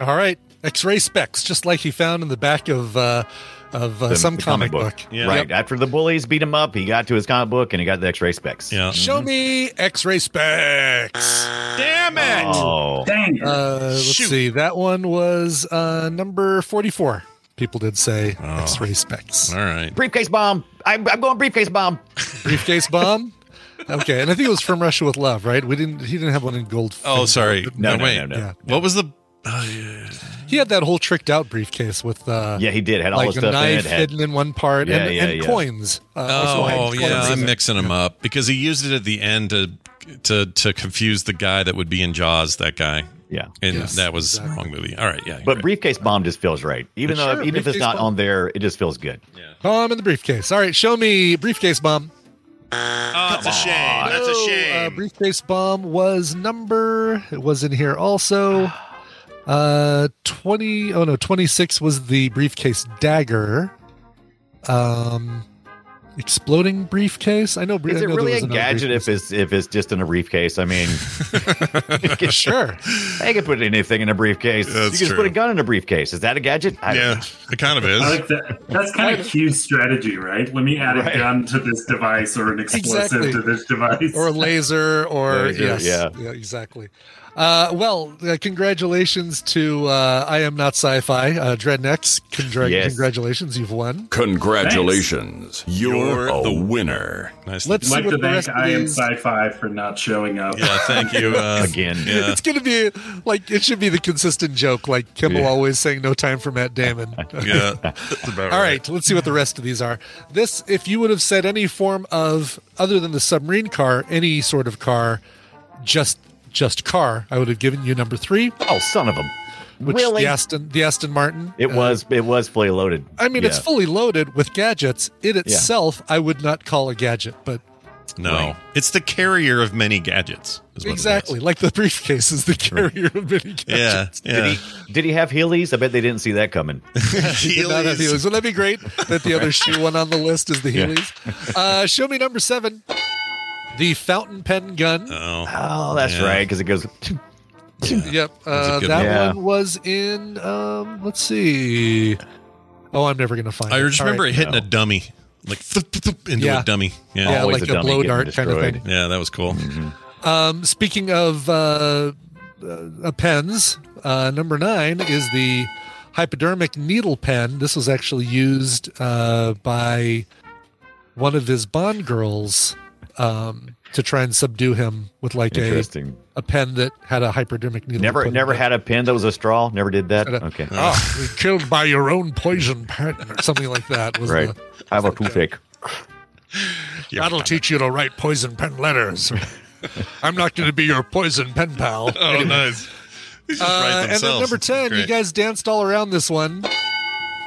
All right. X-ray specs, just like he found in the back of uh, of uh, the- some the comic, book. Yeah. right after the bullies beat him up. He got to his comic book and he got the X-ray specs. Yeah. Show me X-ray specs. Damn it! Oh, Dang. Uh, let's Shoot. see. That one was uh, number forty-four. People did say Oh. X-ray specs. All right. briefcase bomb. I'm, I'm going briefcase bomb. Briefcase bomb. Okay, and I think it was from Russia with Love, right? We didn't. He didn't have one in gold. Oh, sorry. No, No, no, wait. no, no. Yeah. What was the? Oh, yeah. He had that whole tricked out briefcase with uh, Yeah, he did. Had all like the a stuff knife it. Had, hidden in one part Yeah, and, yeah, and yeah. coins. Uh, Oh, coins yeah. in I'm it. mixing them up because he used it at the end to to to confuse the guy that would be in Jaws. That guy, yeah. and Yes, that was the exactly. wroong movie. All right. Yeah. But great. briefcase bomb just feels right. Even though Sure, even if it's not bomb. on there, it just feels good. Yeah. Bomb in the briefcase. All right, show me briefcase bomb. Oh, it's a shame. That's a Oh, shame. Uh, briefcase bomb was number. It was in here also. Uh, twenty. Oh no, twenty six was the briefcase dagger. Um, exploding briefcase. I know. I Is know it there really a another gadget if it's if it's just in a briefcase? I mean, Sure. I can put anything in a briefcase. That's you can just put a gun in a briefcase. Is that a gadget? I Yeah, it kind of is. I like that. That's kind of Q's strategy, right? Let me add Right. a gun to this device or an explosive Exactly. to this device. or a laser or Laser, yes yeah. exactly uh, well uh, congratulations to uh, i am not sci-fi uh, dreadnecks Congra- Yes. congratulations you've won Congratulations. You're, You're a the- winner. Nice. let's see like what to the thank rest of I am these sci-fi for not showing up. yeah, thank you. Uh, Again. Yeah. it's gonna be like it should be the consistent joke like kimmel Yeah. always saying no time for matt damon Yeah. That's about All right, let's see what the rest of these are. This, if you would have said any form of, other than the submarine car, any sort of car, just just car, I would have given you number three, Oh, son of a! which Really? the Aston the Aston Martin. It uh, was it was fully loaded. I mean, it's fully loaded with gadgets. It itself, I would not call a gadget, but No, it's the carrier of many gadgets. is what it exactly like the briefcase is the carrier of many is. Yeah, gadgets. yeah. Did he did he have Heelys? I bet they didn't see that coming. He did not have Heelys. Wouldn't that be great that the other shoe one on the list is the Heelys? Uh, show me number seven. The fountain pen gun. Oh, Oh, that's Yeah. right, because it goes. Yep, uh, that one. One was in. Um, let's see. Oh, I'm never gonna find. It. I it. just All remember right. it hitting no. a dummy, like thup, thup, thup, into Yeah. a dummy. Yeah, Yeah, like a a, blow getting dart kind of thing. yeah, that was cool. Um, speaking of uh, uh, pens, uh, number nine is the hypodermic needle pen. This was actually used uh, by one of his Bond girls um, to try and subdue him with like a, a pen that had a hypodermic needle. Never never had a pen that was a straw. Never did that. A- Okay. Oh, killed by your own poison pen or something like that. Was right. the, I have a toothache. Yeah. That'll teach you to write poison pen letters. I'm not going to be your poison pen pal. Oh, Anyway. nice. Uh, and then number 10, you guys danced all around this one.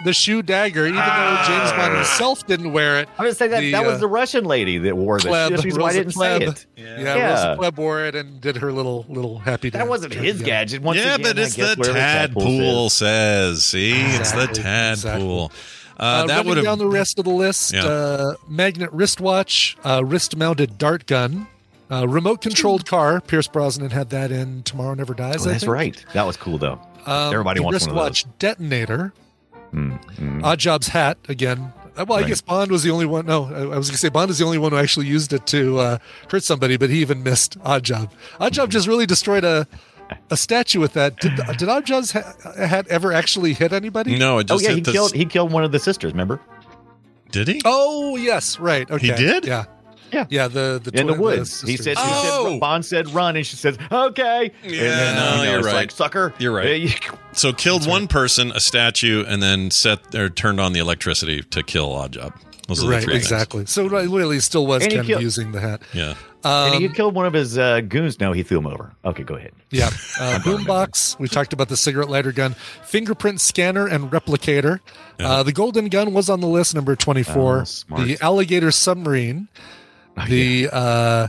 The shoe dagger, even though James Bond himself didn't wear it. I'm gonna say that the, that was uh, the Russian lady that wore this. Klebb, That's the why I didn't Klebb. say it. Yeah, Yeah. Rosa Klebb wore it and did her little little happy. That dance. wasn't his Yeah. gadget. Once yeah, again, but it's the whatever tadpool says. says. See, it's the Exactly, tadpool. Uh, Uh, that would have down the rest of the list: Yeah. uh, magnet wristwatch, uh, wrist-mounted dart gun, uh, remote-controlled car. Pierce Brosnan had that in Tomorrow Never Dies. Oh, I that's think. right. That was cool though. Um, Everybody the wants one of those. wristwatch detonator. Mm, mm. Odd Job's hat again. Uh, Well, I Right. guess Bond was the only one. No, I I was going to say Bond is the only one who actually used it to uh, hurt somebody, but he even missed Odd Job. Odd Job just really destroyed a a statue with that. Did, did Odd Job's ha- hat ever actually hit anybody? no. It Oh yeah, hit he the- killed he killed one of the sisters. Remember? Did he? Oh yes, right. Okay, He did? Yeah, Yeah. yeah. The the in the twin- woods. he sisters. said, he Oh! said, Bond said, run, and she says, okay. Yeah, and then, no, you know, you're it's right. like, sucker. You're right. So killed one person, a statue, and then set or turned on the electricity to kill Odd Job. Those are the right, three things. exactly. So right, really, still was And kind killed- of using the hat. Yeah. and he Um, killed one of his uh, goons. No, he threw him over. Okay, go ahead. Yeah. Uh, boombox. We talked about the cigarette lighter gun, fingerprint scanner, and replicator. Uh, the golden gun was on the list, number 24. Oh, smart. the alligator submarine. The uh,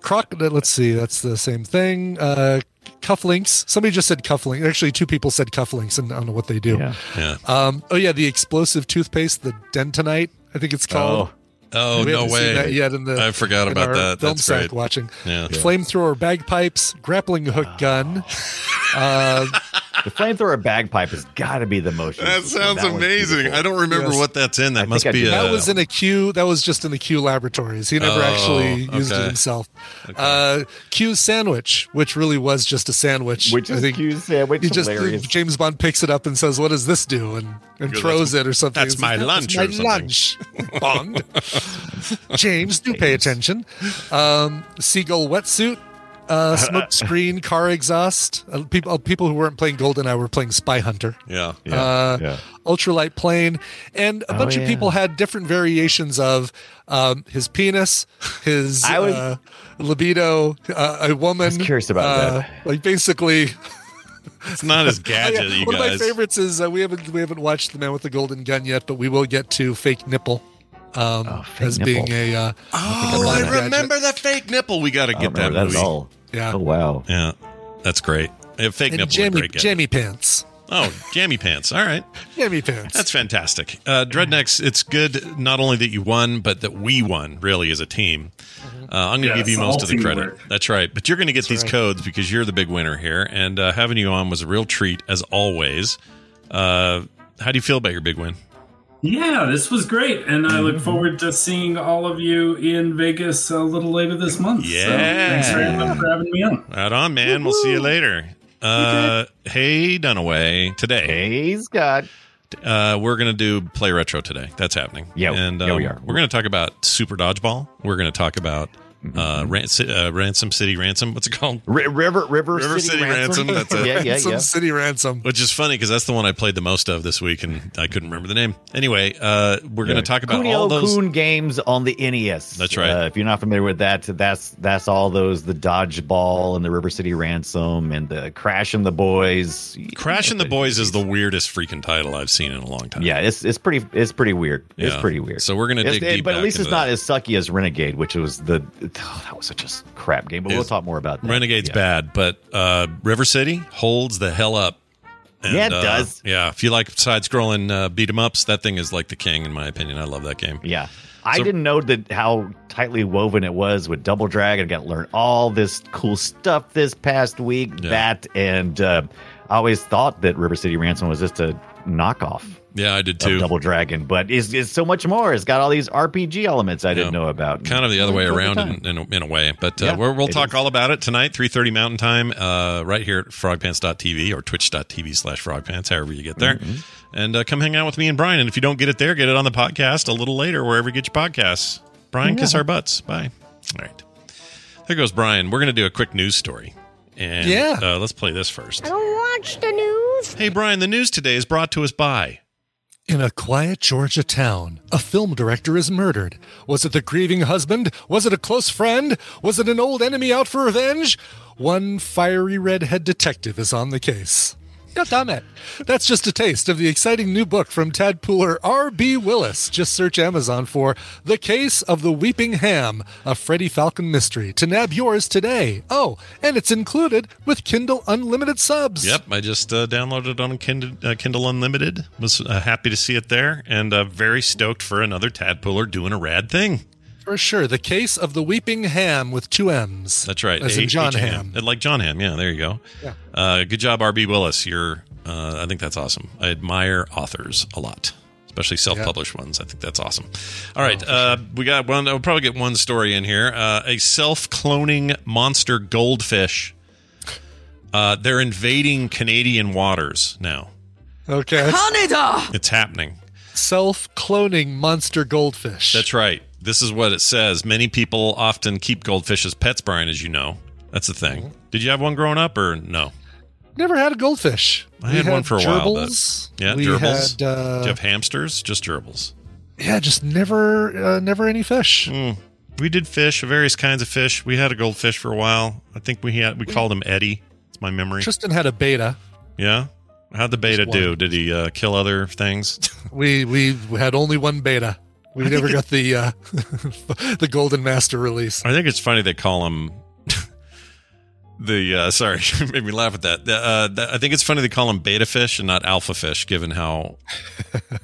crocodile. Let's see. That's the same thing. Uh, cufflinks. Somebody just said cufflinks. Actually, two people said cufflinks, and I don't know what they do. Yeah. Yeah. Um, oh, yeah. The explosive toothpaste, the dentonite, I think it's called. Oh We no haven't way! that yet in the I forgot about that. Film That's sack great. watching. Yeah. Flamethrower bagpipes, grappling hook gun. Uh, The flamethrower bagpipe has got to be the motion. That sounds That amazing. I don't remember Yes. what that's in. That I must be a. That was in a Q. That was just in the Q laboratories. He never Oh, actually used okay. it himself. Uh, Q's sandwich, which really was just a sandwich. Which I is think Q's sandwich. he just hilarious. James Bond picks it up and says, "What does this do?" and and Goes, throws it or something. that's It's my like, lunch my lunch. Bond. James, do pay attention. Um, seagull wetsuit. Uh, smoke screen, car exhaust. Uh, people, uh, people who weren't playing GoldenEye were playing Spy Hunter. yeah. Yeah, uh, yeah. ultralight plane, and a Oh, bunch of people had different variations of um, his penis, his I was- uh, libido, uh, a woman. I was curious about uh, that. Like basically, It's not as gadget, Oh, yeah, you one guys. of my favorites is uh, we haven't we haven't watched the Man with the Golden Gun yet, but we will get to fake nipple um, Oh, fake as being nipple. a uh, oh, I I remember remember the fake nipple. We got to get that. That's all. yeah, Oh wow. Yeah, that's great. Yeah, fake and nipple. are jammy great jammy pants, Oh, jammy pants. All right. jammy pants. That's fantastic. Uh, Dreadnecks, it's good not only that you won, but that we won, really, as a team. Uh, I'm going to Yes, give you most of the credit. teamwork. That's right. But you're going to get these right. codes because you're the big winner here. And uh, having you on was a real treat, as always. Uh, how do you feel about your big win? Yeah, this was great, and I look forward to seeing all of you in Vegas a little later this month. So Yeah. thanks very much for having me on. Right on, man. We'll see you later. Uh, hey, Dunaway. Today, Hey, Scott. uh, we're going to do Play Retro today. That's happening. Yeah, and yeah, um, we are. We're going to talk about Super Dodgeball. We're going to talk about Mm-hmm. Uh, Ran- uh, Ransom City Ransom. What's it called? R- River, River, River City Ransom, that's it. yeah, yeah, Ransom yeah. City Ransom. Which is funny because that's the one I played the most of this week, and I couldn't remember the name. Anyway, uh, we're going to talk about Kunio all those. Kun games on the NES. That's right. Uh, if you're not familiar with that, that's that's all those the dodgeball and the River City Ransom and the Crash and the Boys. Crash and the Boys is the weirdest freaking title I've seen in a long time. Yeah, it's it's pretty it's pretty weird. It's pretty weird. So we're gonna It's- dig it- deep but at least it's into not as sucky as Renegade, which was the oh, that was such a crap game. But we'll talk more about that. Renegade's Yeah. bad, but uh, River City holds the hell up. Yeah, it uh, does. Yeah, if you like side-scrolling uh, beat 'em ups, that thing is like the king, in my opinion. I love that game. Yeah. I So- didn't know that how tightly woven it was with Double Dragon. Got to learn all this cool stuff this past week. Yeah. That and uh, I always thought that River City Ransom was just a knockoff Yeah, I did too. Double Dragon, but it's, it's so much more. It's got all these RPG elements I didn't know about. kind of the other way around in, in, a, in a way but uh, Yeah, we're, we'll talk is. all about it tonight 3.30 mountain time uh, right here at frogpants.tv or twitch.tv slash frogpants however you get there Mm-hmm. and uh, come hang out with me and brian and if you don't get it there get it on the podcast a little later wherever you get your podcasts brian kiss our butts bye all right there goes brian we're going to do a quick news story and Yeah. uh, let's play this first I don't watch the news. hey brian the news today is brought to us by In a quiet Georgia town, a film director is murdered. Was it the grieving husband? Was it a close friend? Was it an old enemy out for revenge? One fiery redhead detective is on the case. God damn it. That's just a taste of the exciting new book from Tadpooler R.B. Willis. Just search Amazon for The Case of the Weeping Ham, a Freddie Falcon mystery to nab yours today. Oh, and it's included with Kindle Unlimited subs. Yep, I just uh, downloaded on Kindle, uh, Kindle Unlimited. Was uh, happy to see it there, and uh, very stoked for another Tadpooler doing a rad thing. For sure. The Case of the Weeping Ham with two M's. That's right. As in H- John H-A-M. Ham. Like Jon Hamm. Yeah, there you go. Yeah. Uh, good job, RB Willis. You're, uh, I think that's awesome. I admire authors a lot, especially self-published ones. I think that's awesome. All right, Oh, uh, we got one. I'll probably get one story in here. Uh, a self-cloning monster goldfish. Uh, they're invading Canadian waters now. Okay. Canada! It's happening. Self cloning monster goldfish. That's right. This is what it says. Many people often keep goldfish as pets, Brian, as you know. That's the thing. Mm-hmm. Did you have one growing up or no? Never had a goldfish. I We had, one for a while. But, yeah, we gerbils. Had, uh, Do you have hamsters? Just gerbils. yeah, just never, uh, never any fish. Mm. We did fish, various kinds of fish. We had a goldfish for a while. I think we had we called him Eddie. It's my memory. Tristan had a beta. yeah. How'd the beta do? Did he uh, kill other things? We we had only one beta. We never got the uh, the Golden Master release. I think it's funny they call him the. Uh, sorry, made me laugh at that. The, Uh, the- I think it's funny they call him beta fish and not alpha fish, given how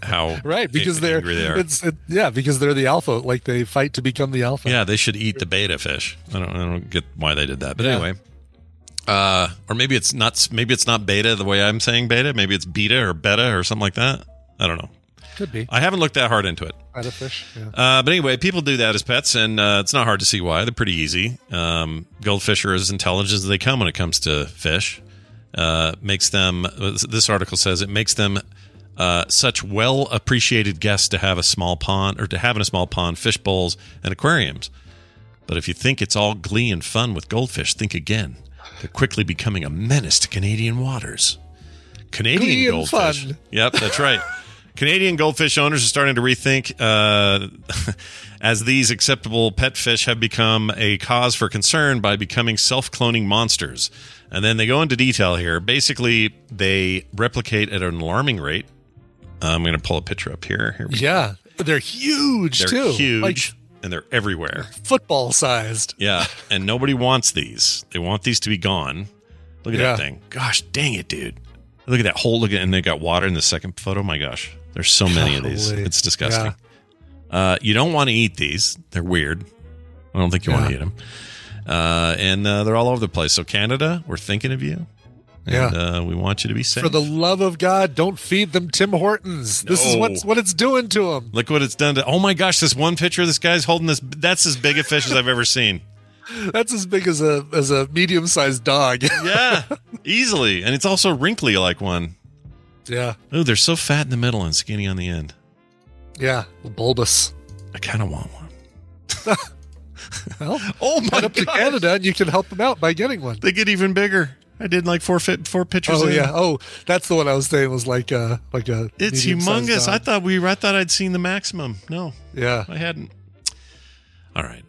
how Right, because they're they are. it's it, yeah, because they're the alpha. Like they fight to become the alpha. Yeah, they should eat the beta fish. I don't, I don't get why they did that, but Yeah. anyway. Uh, or maybe it's not. Maybe it's not beta the way I'm saying beta. Maybe it's beta or beta or something like that. I don't know. Could be I haven't looked that hard into it. fish. Yeah. Uh, but anyway, people do that as pets, and uh, it's not hard to see why. They're pretty easy. Um, goldfish are as intelligent as they come when it comes to fish. Uh, makes them. This article says it makes them uh, such well appreciated guests to have a small pond or to have in a small pond, fish bowls, and aquariums. But if you think it's all glee and fun with goldfish, think again. They're quickly becoming a menace to Canadian waters. Canadian Glee and goldfish. fun. Yep, that's right. Canadian goldfish owners are starting to rethink uh, as these acceptable pet fish have become a cause for concern by becoming self cloning monsters. And then they go into detail here. Basically, they replicate at an alarming rate. I'm going to pull a picture up here. Here we go. Yeah, they're huge They're too. huge like and they're everywhere. football sized. Yeah, and nobody wants these. They want these to be gone. Look at Yeah. that thing. Gosh, dang it, dude. Look at that hole. look at and they got water in the second photo. My gosh. There's so many of these. It's disgusting. Uh, you don't want to eat these. They're weird. I don't think you want to eat them. Uh, and uh, they're all over the place. So Canada, we're thinking of you. And, Yeah. uh, we want you to be safe. For the love of God, don't feed them Tim Hortons. This is what's what it's doing to them. Look what it's done to. Oh my gosh, this one picture. Of this guy's holding this. That's as big a fish as I've ever seen. That's as big as a as a medium sized dog. Yeah, easily, and it's also wrinkly like one. Yeah, Ooh, they're so fat in the middle and skinny on the end. yeah, bulbous. I kind of want one. Well, Oh head up to Canada and you can help them out by getting one. They get even bigger. I did like four fit four pictures. Oh in. yeah. Oh, that's the one I was saying was like uh like a. it's humongous. I thought we. I thought I'd seen the maximum. No, Yeah. I hadn't. All right,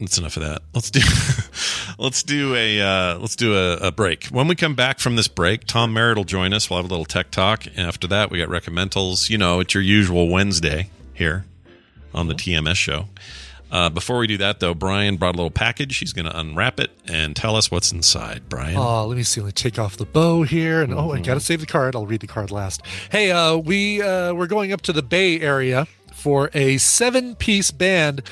that's enough of that. Let's do. let's do a. Uh, let's do a, a break. When we come back from this break, Tom Merritt will join us. We'll have a little tech talk. And after that, we got recommendals. You know, it's your usual Wednesday here on the TMS show. Uh, before we do that, though, Brian brought a little package. He's going to unwrap it and tell us what's inside. Brian. Oh, let me see. Let me take off the bow here, and oh, I Mm-hmm. gotta save the card. I'll read the card last. Hey, uh, we uh, we're going up to the Bay Area for a seven-piece band.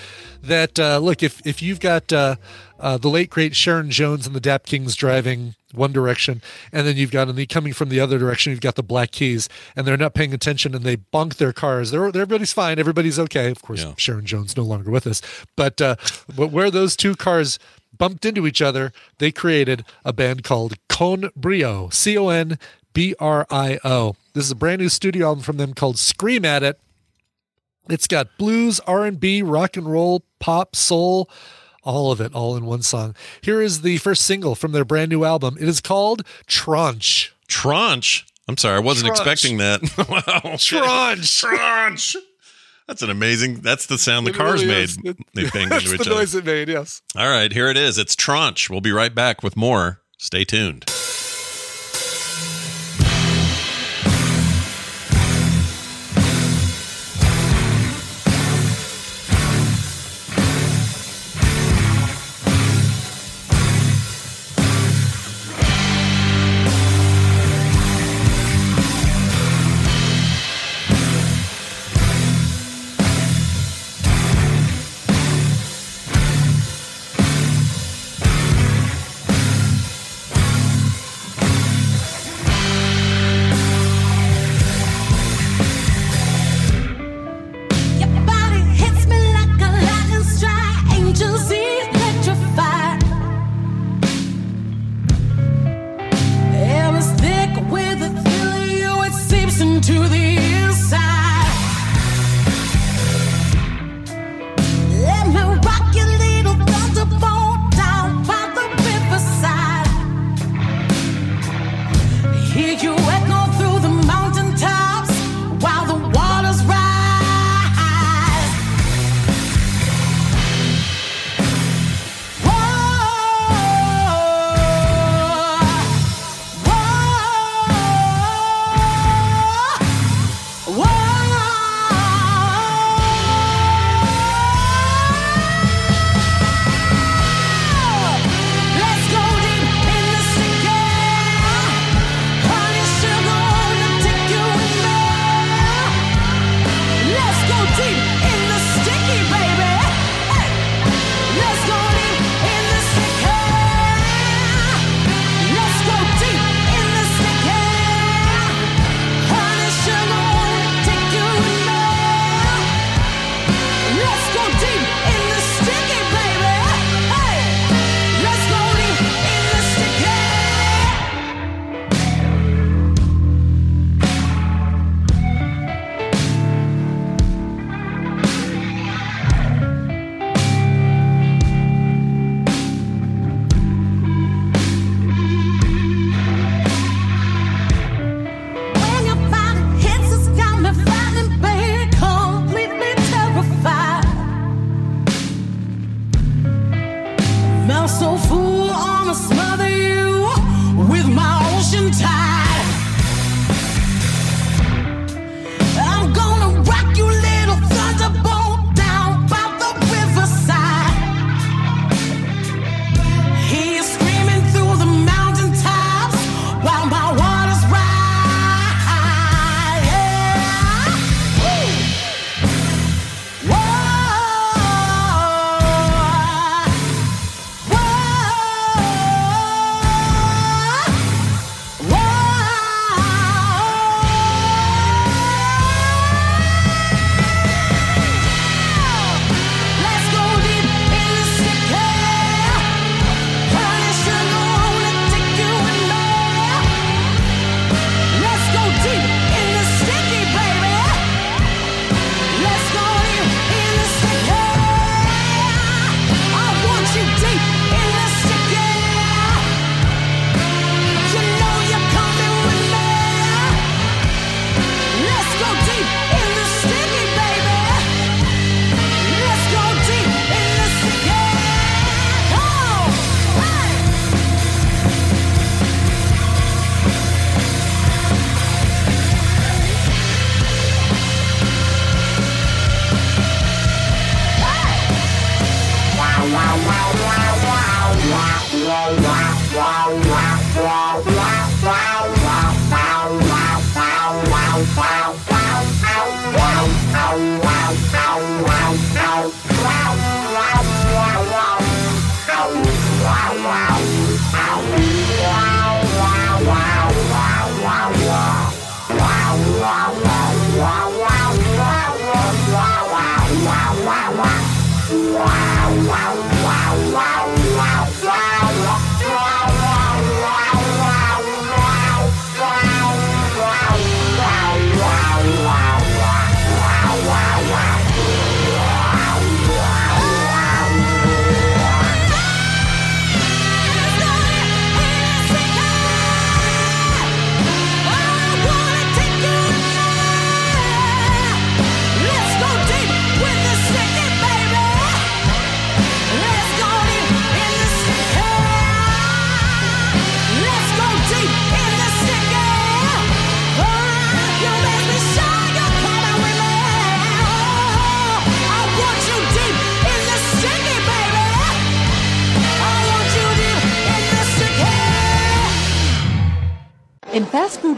That uh, look, if if you've got uh, uh, the late great Sharon Jones and the Dap Kings driving one direction, and then you've got in the coming from the other direction, you've got the Black Keys, and they're not paying attention, and they bunk their cars. They're, everybody's fine, everybody's okay. Of course, Yeah. Sharon Jones no longer with us, but uh, but where those two cars bumped into each other, they created a band called Con Brio, C O N B R I O. This is a brand new studio album from them called Scream at It. It's got blues, R&B, rock and roll, pop, soul, all of it all in one song. Here is the first single from their brand new album. It is called Tranche. Tranche. I'm sorry, I wasn't Tranche. expecting that. wow. Tranche. Tranche. That's an amazing. That's the sound the cars really made. It- They banged That's into the each other. noise it made, yes. All right, here it is. It's Tranche. We'll be right back with more. Stay tuned.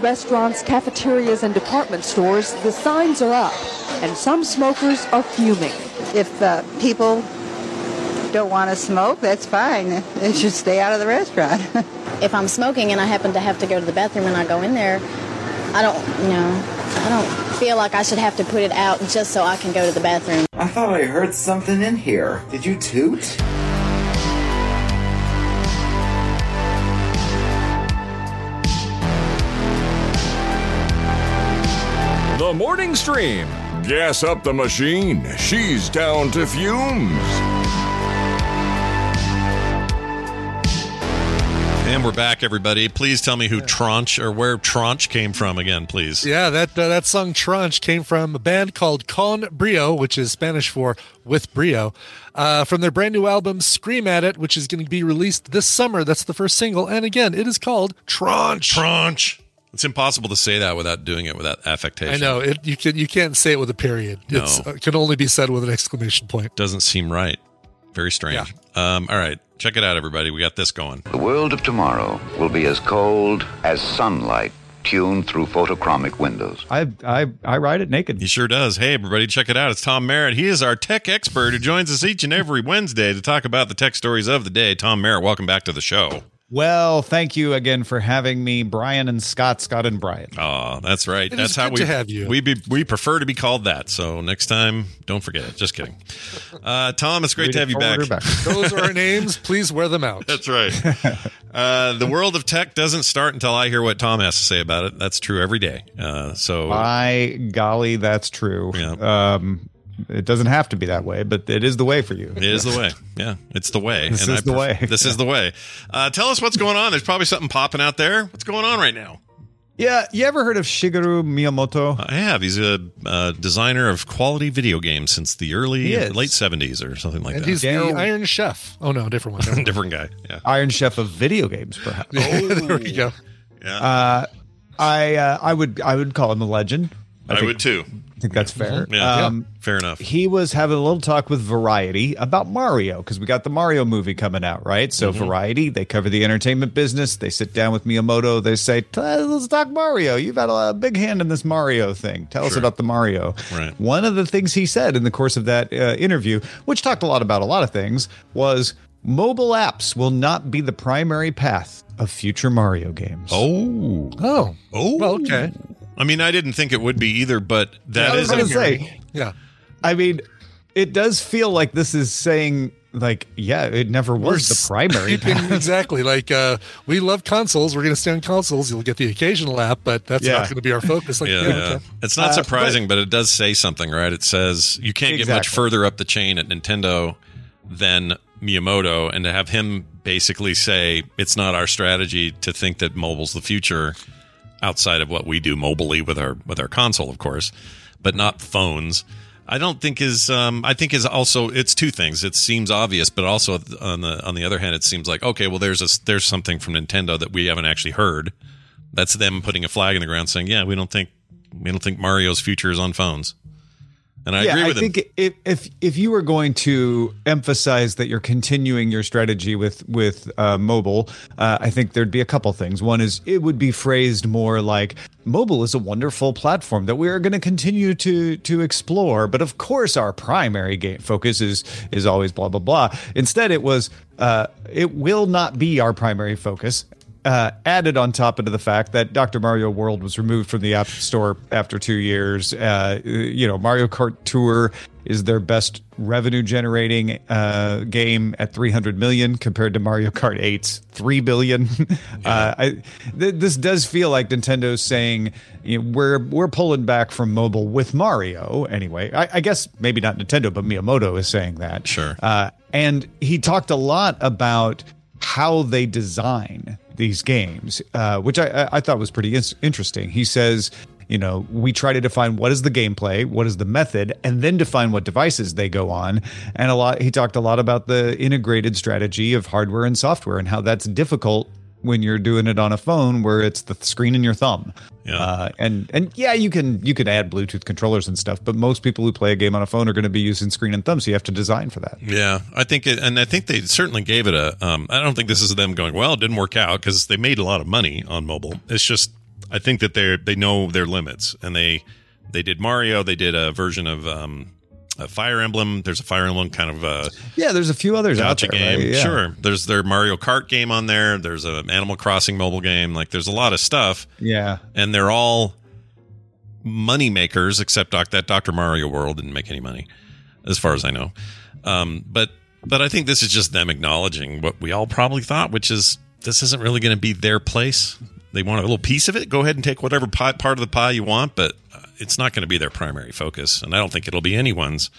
Restaurants, cafeterias, and department stores, the signs are up, and some smokers are fuming. If uh, people don't want to smoke, that's fine. They should stay out of the restaurant. if I'm smoking and I happen to have to go to the bathroom and I go in there, I don't, you know, I don't feel like I should have to put it out just so I can go to the bathroom. I thought I heard something in here. Did you toot? The morning stream. Gas up the machine. She's down to fumes. And we're back, everybody. Please tell me who Tranche or where Tranche came from again, please. Yeah, that uh, that song Tranche came from a band called Con Brio, which is Spanish for with brio, uh, from their brand new album Scream at It, which is going to be released this summer. That's the first single, and again, it is called Tranche. Tranche. It's impossible to say that without doing it without affectation. I know it. You can you can't say it with a period. No. It's, it can only be said with an exclamation point. Doesn't seem right. Very strange. Um, all right, check it out, everybody. We got this going. The world of tomorrow will be as cold as sunlight tuned through photochromic windows. I I I ride it naked. He sure does. Hey, everybody, check it out. It's Tom Merritt. He is our tech expert who joins us each and every Wednesday to talk about the tech stories of the day. Tom Merritt, welcome back to the show. Well, thank you again for having me, Brian and Scott, Scott and Brian. Oh, that's right. It that's is how good we to have you. We be, we prefer to be called that. So next time, don't forget it. Just kidding. Uh, Tom, it's great Read to have you back. back. Those are our names. Please wear them out. That's right. Uh, the world of tech doesn't start until I hear what Tom has to say about it. That's true every day. Uh, so By golly, that's true. Um, it doesn't have to be that way, but it is the way for you. It is the way. Yeah, it's the way. This is the way. This is the way. Uh, tell us what's going on. There's probably something popping out there. What's going on right now? Yeah, you ever heard of Shigeru Miyamoto? I have. He's a uh, designer of quality video games since the early late 70s or something like and that. he's the Iron Chef. Oh no, different one. Different guy. Yeah. Iron Chef of video games, perhaps. there we go. Yeah. Uh, I uh, I would I would call him a legend. I, think- would too. I think that's fair. Yeah. Um, Fair enough. he was having a little talk with Variety about Mario because we got the Mario movie coming out, right? So Mm-hmm. Variety, they cover the entertainment business. They sit down with Miyamoto. They say, "Let's talk Mario. You've had a big hand in this Mario thing. Tell us about the Mario." Right. One of the things he said in the course of that uh, interview, which talked a lot about a lot of things, was mobile apps will not be the primary path of future Mario games. Oh. Oh. Oh. Well, okay. I mean, I didn't think it would be either, but that I was gonna a- say. Yeah. I mean, it does feel like this is saying like, yeah, it never was the primary. Keeping- path. exactly. Like uh, we love consoles. We're going to stay on consoles. You'll get the occasional app, but that's Yeah. not going to be our focus. Like, yeah, yeah, yeah. okay. It's not Uh, surprising, but, it does say something, right? It says you can't get much further up the chain at Nintendo than Miyamoto, and to have him basically say it's not our strategy to think that mobile's the future outside of what we do mobily with our with our console, of course, but not phones. I don't think is um, I think is also it's two things. It seems obvious, but also on the on the other hand, it seems like okay, well, there's a there's something from Nintendo that we haven't actually heard. That's them putting a flag in the ground saying, yeah, we don't think we don't think Mario's future is on phones. And I yeah, agree I with him. think if, if if you were going to emphasize that you're continuing your strategy with with uh, mobile, uh, I think there'd be a couple things. One is it would be phrased more like mobile is a wonderful platform that we are going to continue to to explore, but of course our primary game focus is is always blah blah blah. Instead, it was uh, it will not be our primary focus uh, added on top of the fact that Dr. Mario World was removed from the App Store after two years. Uh, you know, Mario Kart Tour is their best revenue generating uh, game at 300 million compared to Mario Kart 8's 3 billion. uh, I, th- this does feel like Nintendo's saying you know, we're we're pulling back from mobile with Mario anyway. I, I guess maybe not Nintendo, but Miyamoto is saying that. Sure. Uh, and he talked a lot about how they design these games, uh, which I, I thought was pretty in- interesting. He says, you know, we try to define what is the gameplay, what is the method, and then define what devices they go on. And a lot, he talked a lot about the integrated strategy of hardware and software and how that's difficult when you're doing it on a phone where it's the screen and your thumb. Yeah. Uh, and and yeah, you can you can add Bluetooth controllers and stuff, but most people who play a game on a phone are going to be using screen and thumb, so you have to design for that. Yeah, I think it, and I think they certainly gave it a. Um, I don't think this is them going well. It didn't work out because they made a lot of money on mobile. It's just I think that they they know their limits, and they they did Mario. They did a version of um, a Fire Emblem. There's a Fire Emblem kind of uh, Yeah, there's a few others out there. game. right? Yeah. Sure, there's their Mario Kart game on there. There's a Animal Crossing mobile game. Like there's a lot of stuff. Yeah. and they're all money makers except doc, that Dr. Mario World didn't make any money as far as I know. Um, but but I think this is just them acknowledging what we all probably thought, which is this isn't really going to be their place. They want a little piece of it. Go ahead and take whatever pie, part of the pie you want, but it's not going to be their primary focus, and I don't think it'll be anyone's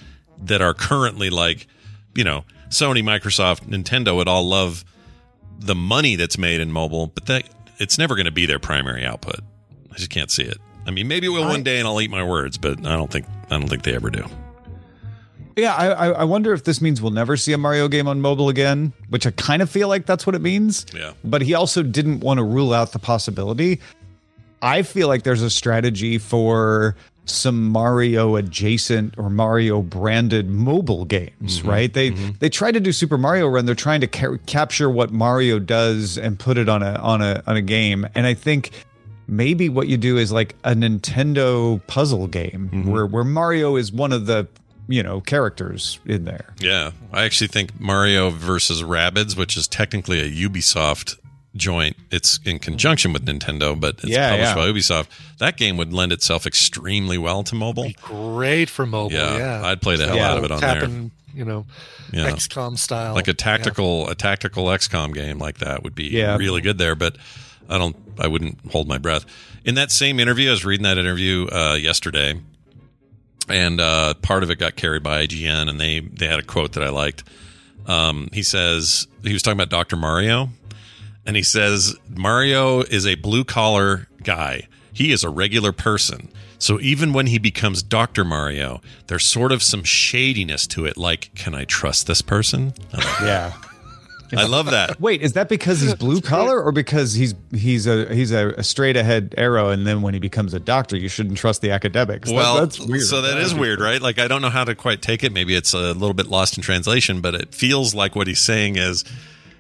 that are currently like, you know, Sony, Microsoft, Nintendo would all love the money that's made in mobile, but that it's never going to be their primary output. I just can't see it. I mean, maybe it will one day, and I'll eat my words, but I don't think I don't think they ever do. Yeah, I, I I wonder if this means we'll never see a Mario game on mobile again, which I kind of feel like that's what it means. Yeah. But he also didn't want to rule out the possibility. I feel like there's a strategy for some Mario adjacent or Mario branded mobile games, mm-hmm. right? They mm-hmm. they try to do Super Mario Run. They're trying to ca- capture what Mario does and put it on a on a on a game. And I think maybe what you do is like a Nintendo puzzle game mm-hmm. where where Mario is one of the you know characters in there. Yeah, I actually think Mario versus Rabbids, which is technically a Ubisoft joint, it's in conjunction with Nintendo, but it's Yeah, published yeah. by Ubisoft. That game would lend itself extremely well to mobile. Great for mobile. Yeah, Yeah, I'd play the hell out of it on there. You know, Yeah. XCOM style, like a tactical a tactical XCOM game like that would be Yeah. really good there. But I don't. I wouldn't hold my breath. In that same interview, I was reading that interview uh, yesterday, and uh, part of it got carried by IGN, and they they had a quote that I liked. Um, he says he was talking about Doctor Mario, and he says Mario is a blue collar guy. He is a regular person. So even when he becomes Dr. Mario, there's sort of some shadiness to it. Like, can I trust this person? Yeah. I love that. Wait, is that because he's blue collar or because he's he's a he's a, a straight ahead arrow and then when he becomes a doctor you shouldn't trust the academics? That- Well, that's weird. so that is weird, right? Like I don't know how to quite take it. Maybe it's a little bit lost in translation, but it feels like what he's saying is,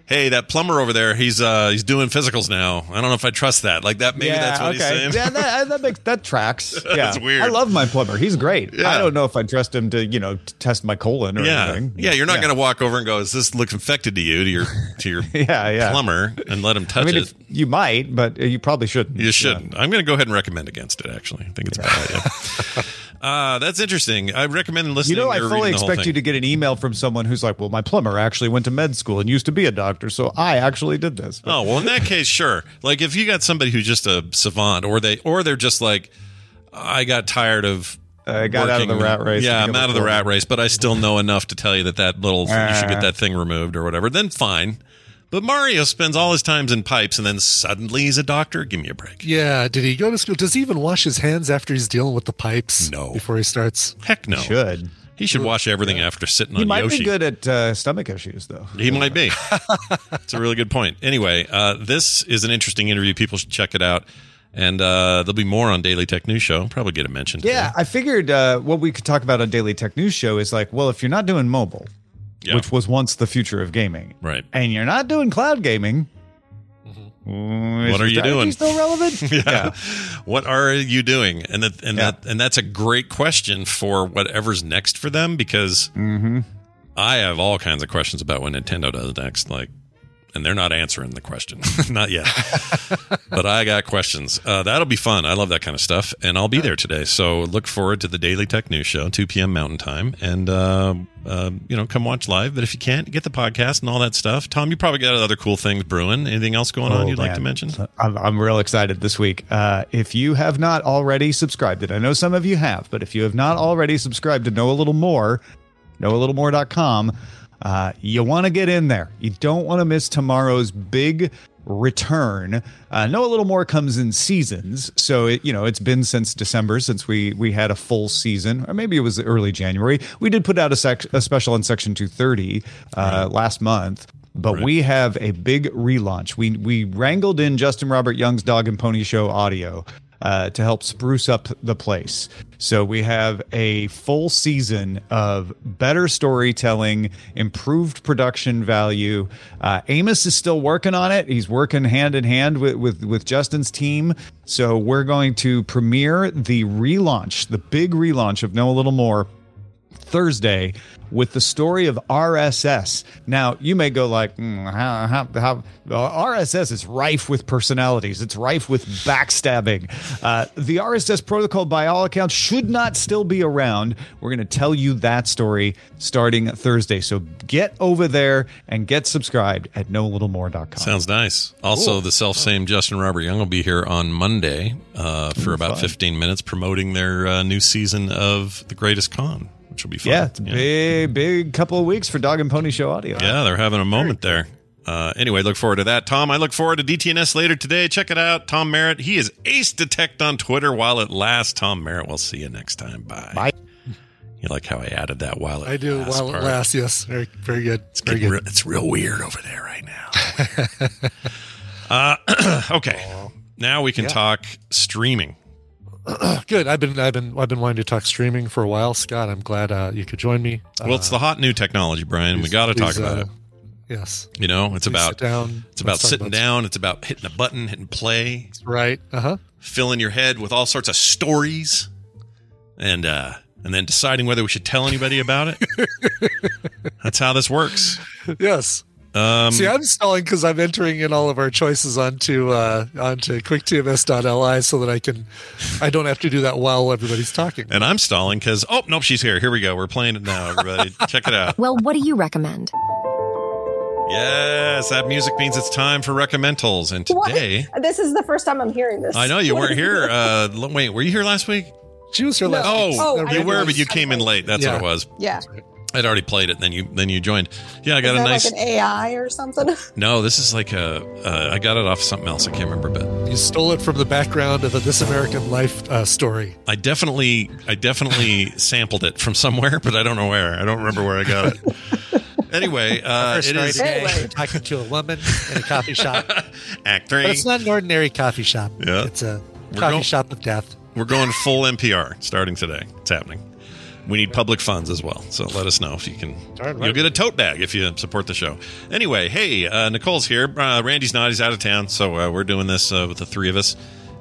"Hey, that plumber over there, he's uh he's doing physicals now. I don't know if I trust that." Like that. Maybe yeah, that's what okay. he's saying. Yeah, that, that makes that tracks. Yeah. That's weird. I love my plumber. He's great. Yeah. I don't know if I trust him to, you know, t- test my colon or yeah, anything. yeah. You're not going to walk over and go, "Is this look infected to you?" To your to your Yeah, yeah. plumber and let him I touch mean, it. you might, but you probably shouldn't. You shouldn't. I'm going to go ahead and recommend against it. Actually, I think it's a bad idea. Uh, that's interesting. I recommend listening. To You know, I fully reading the whole expect you to get an email from someone who's like, "Well, my plumber actually went to med school and used to be a doctor, so I actually did this." Oh well, in that case, sure. Like if you got somebody who's just a savant, or they, or they're just like, I got tired of. I got out of the rat race Yeah, I'm out of the rat race, but I still know enough to tell you that that little you should get Ah. that thing removed or whatever. Then fine. But Mario spends all his times in pipes, and then suddenly he's a doctor. Give me a break. Yeah. Did he go to school? Does he even wash his hands after he's dealing with the pipes? No. Before he starts. Heck no. Should He should wash everything after sitting he on might Yoshi. be good at uh, stomach issues, though. He might be. It's a really good point. Anyway, uh, this is an interesting interview. People should check it out. And uh, there'll be more on Daily Tech News Show. Probably get a mention. Yeah, I figured uh, what we could talk about on Daily Tech News Show is like, well, if you're not doing mobile, which was once the future of gaming, right, and you're not doing cloud gaming, Mm-hmm. what are you doing? Still relevant? yeah. What are you doing? And that and that and that's a great question for whatever's next for them because Mm-hmm. I have all kinds of questions about what Nintendo does next. Like, and they're not answering the question, not yet. but I got questions. Uh, that'll be fun. I love that kind of stuff, and I'll be there today. So look forward to the Daily Tech News Show, two p.m. Mountain Time, and uh, uh, you know, come watch live. But if you can't, get the podcast and all that stuff. Tom, you probably got other cool things brewing. Anything else going on Oh, you'd like to mention? I'm, I'm real excited this week. Uh, if you have not already subscribed, and I know some of you have, but if you have not already subscribed to Know a Little More, knowalittlemore.com, uh, you want to get in there. You don't want to miss tomorrow's big return. Uh, know a little more comes in seasons, so it, you know it's been since December since we we had a full season, or maybe it was early January. We did put out a, sec- a special on Section 230 uh, last month. But we have a big relaunch. We we wrangled in Justin Robert Young's Dog and Pony Show audio uh, to help spruce up the place. So we have a full season of better storytelling, improved production value. Uh, Amos is still working on it. He's working hand in hand with, with with Justin's team. So we're going to premiere the relaunch, the big relaunch of Know a Little More Thursday with the story of RSS. Now, you may go like, "Hmm, how, how, how, RSS is rife with personalities. It's rife with backstabbing. Uh, the RSS protocol, by all accounts, should not still be around. We're going to tell you that story starting Thursday. So get over there and get subscribed at knowalittlemore.com. Sounds nice. Also, Cool. the self same Justin Robert Young will be here on Monday uh, for about fun. 15 minutes promoting their uh, new season of The Greatest Con, which will be fun. Yeah, it's a big, big couple of weeks for Dog and Pony Show audio. Yeah, they're having a moment there. Uh, anyway, look forward to that. Tom, I look forward to DTNS later today. Check it out. Tom Merritt. He is Ace Detect on Twitter while it lasts. Tom Merritt. We'll see you next time. Bye. Bye. You like how I added that while it lasts. I do lasts while part? it lasts. Yes, very very good. It's, very good. re- it's real weird over there right now. uh, okay. Now we can Yeah. talk streaming. good. I've been I've been I've been wanting to talk streaming for a while, Scott. I'm glad uh, you could join me. Well, it's the hot new technology, Brian. we got to talk about uh, it. Yes. You know, it's Please about down. it's about sitting about- down. It's about hitting a button, hitting play, Right. Uh huh. filling your head with all sorts of stories, and uh, and then deciding whether we should tell anybody about it. That's how this works. Yes. Um, See, I'm stalling because I'm entering in all of our choices onto uh, onto quicktms.li so that I can I don't have to do that while everybody's talking. and I'm stalling because oh nope, she's here. Here we go. We're playing it now, everybody. Check it out. Well, what do you recommend? Yes, that music means it's time for recommendals. And today, What? This is the first time I'm hearing this. I know you weren't here. Uh, wait, were you here last week? She was here last Oh, week. Oh, you were, but you came in late. That's what it was. Yeah. I'd already played it. Then you then you joined. Yeah, I got is a that nice. like an AI or something? no, this is like a. Uh, I got it off something else. I can't remember, but You stole it from the background of a This American Life uh, story. I definitely I definitely sampled it from somewhere, but I don't know where. I don't remember where I got it. Anyway, uh, First it story is today, you're talking to a woman in a coffee shop. Act three. But it's not an ordinary coffee shop. Yeah. It's a We're coffee going- shop of death. We're going full NPR starting today. It's happening. We need public funds as well. So let us know if you can. Right. You'll get a tote bag if you support the show. Anyway, hey, uh, Nicole's here. Uh, Randy's not. He's out of town. So uh, we're doing this uh, with the three of us.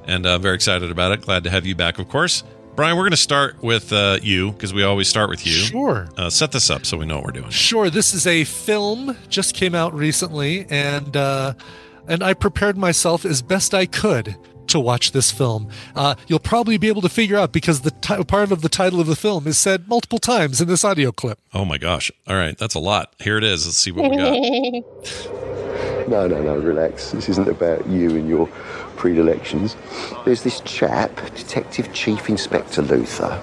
And uh, very excited about it. Glad to have you back, of course. Brian, we're going to start with uh, you because we always start with you. Sure. Uh, set this up so we know what we're doing. Sure. This is a film just came out recently, and uh, and I prepared myself as best I could to watch this film. Uh, you'll probably be able to figure out because the ti- part of the title of the film is said multiple times in this audio clip. Oh my gosh. All right. That's a lot. Here it is. Let's see what we got. No, no, no, relax. This isn't about you and your predilections. There's this chap, Detective Chief Inspector Luther,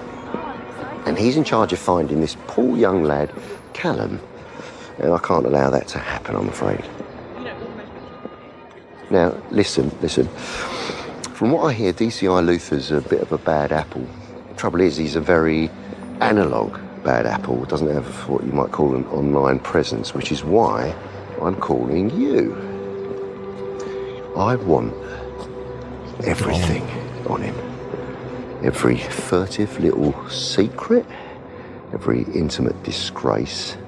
and he's in charge of finding this poor young lad, Callum. And I can't allow that to happen, I'm afraid. Now, listen, listen. From what I hear, DCI Luther's a bit of a bad apple. The Trouble is, he's a very analog bad apple. Doesn't have what you might call an online presence, which is why I'm calling you. I want everything on him. Every furtive little secret, every intimate disgrace.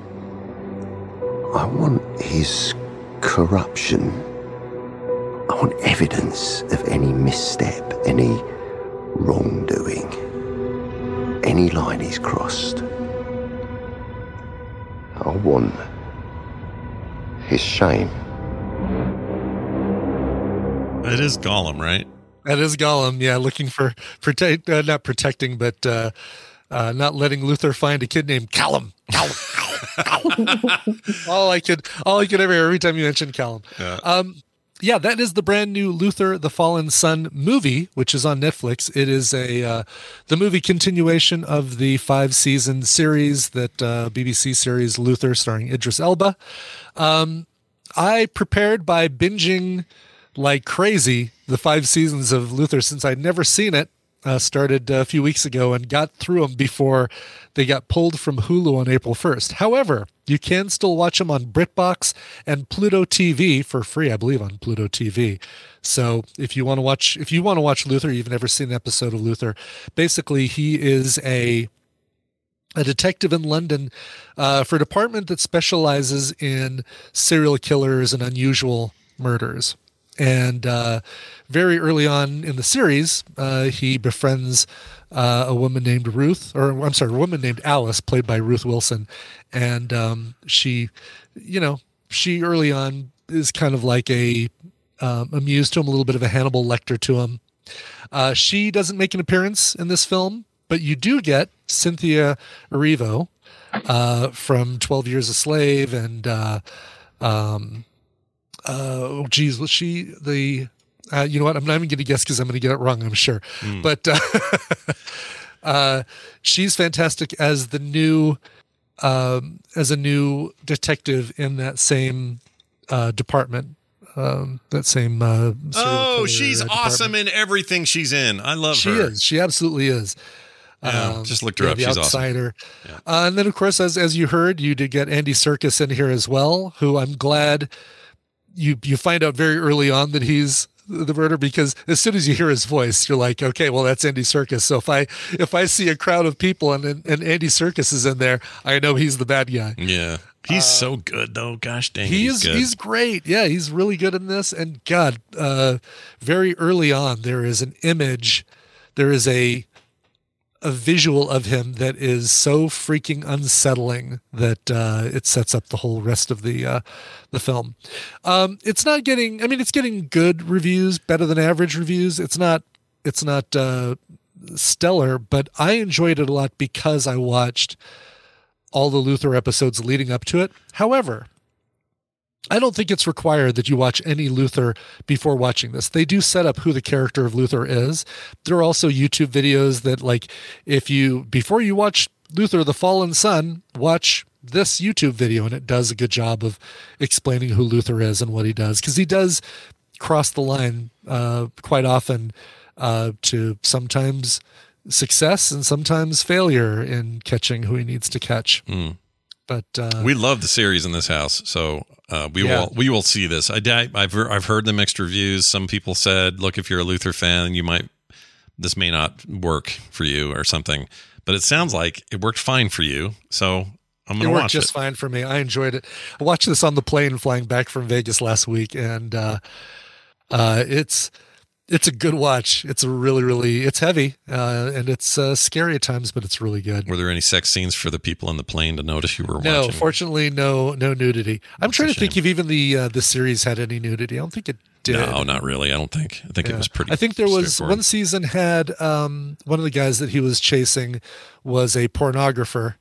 I want his corruption. I want evidence of any misstep, any wrongdoing, any line he's crossed. I want his shame. It is Gollum, right? That is Gollum. Yeah, looking for protect, uh, not protecting, but uh, uh, not letting Luther find a kid named Callum. Callum. Callum. all I could, all I could ever hear every time you mentioned Callum. Yeah. Um, yeah, that is the brand new Luther the Fallen Son movie, which is on Netflix. It is a uh, the movie continuation of the five season series that uh, BBC series Luther, starring Idris Elba. Um, I prepared by binging like crazy the five seasons of Luther since I'd never seen it. Uh, started a few weeks ago and got through them before they got pulled from Hulu on April 1st. However, you can still watch them on BritBox and Pluto TV for free, I believe, on Pluto TV. So if you want to watch, if you want to watch Luther, you've never seen an episode of Luther. Basically, he is a a detective in London uh, for a department that specializes in serial killers and unusual murders. And uh, very early on in the series, uh, he befriends uh, a woman named Ruth, or I'm sorry, a woman named Alice, played by Ruth Wilson. And um, she, you know, she early on is kind of like a um, amused to him, a little bit of a Hannibal Lecter to him. Uh, she doesn't make an appearance in this film, but you do get Cynthia Erivo uh, from 12 Years a Slave and, uh, um, oh, geez, was she the, uh, you know what? I'm not even going to guess because I'm going to get it wrong, I'm sure. Hmm. But uh, uh, she's fantastic as the new, um, as a new detective in that same uh, department. Um, that same. Uh, Oh, she's uh, awesome in everything she's in. I love She her. She is. She absolutely is. Yeah, just looked her up. The She's awesome. outsider. Uh, and then, of course, as as you heard, you did get Andy Serkis in here as well. Who I'm glad you you find out very early on that he's the murderer because as soon as you hear his voice, you're like, okay, well, that's Andy Serkis. So if I if I see a crowd of people and and, and Andy Serkis is in there, I know he's the bad guy. Yeah. He's so good though. Gosh dang. it, He he's is good. he's great. Yeah, he's really good in this. And God, uh, very early on, there is an image, there is a a visual of him that is so freaking unsettling that uh, it sets up the whole rest of the uh, the film. Um, it's not getting. I mean, it's getting good reviews, better than average reviews. It's not. It's not uh, stellar, but I enjoyed it a lot because I watched all the Luther episodes leading up to it. However, I don't think it's required that you watch any Luther before watching this. They do set up who the character of Luther is. There are also YouTube videos that, like, if you, before you watch Luther the Fallen Son, watch this YouTube video, and it does a good job of explaining who Luther is and what he does. Because he does cross the line uh, quite often uh, to sometimes success and sometimes failure in catching who he needs to catch. Mm. But uh, we love the series in this house, so uh, we Yeah. will we will see this. I I've heard- I've heard the mixed reviews. Some people said, "Look, if you're a Luther fan, you might this may not work for you or something." But it sounds like it worked fine for you, so I'm going to worked watch just it. Worked just fine for me. I enjoyed it. I watched this on the plane flying back from Vegas last week, and uh, uh, it's it's a good watch. It's a really really it's heavy uh, and it's uh, scary at times, but it's really good. Were there any sex scenes for the people in the plane to notice you were No, watching? No, fortunately, no no nudity. I'm trying to think if even the uh, the series had any nudity. I don't think it did. No, not really. I don't think. I think it was pretty. I think there was one season had um, one of the guys that he was chasing was a pornographer,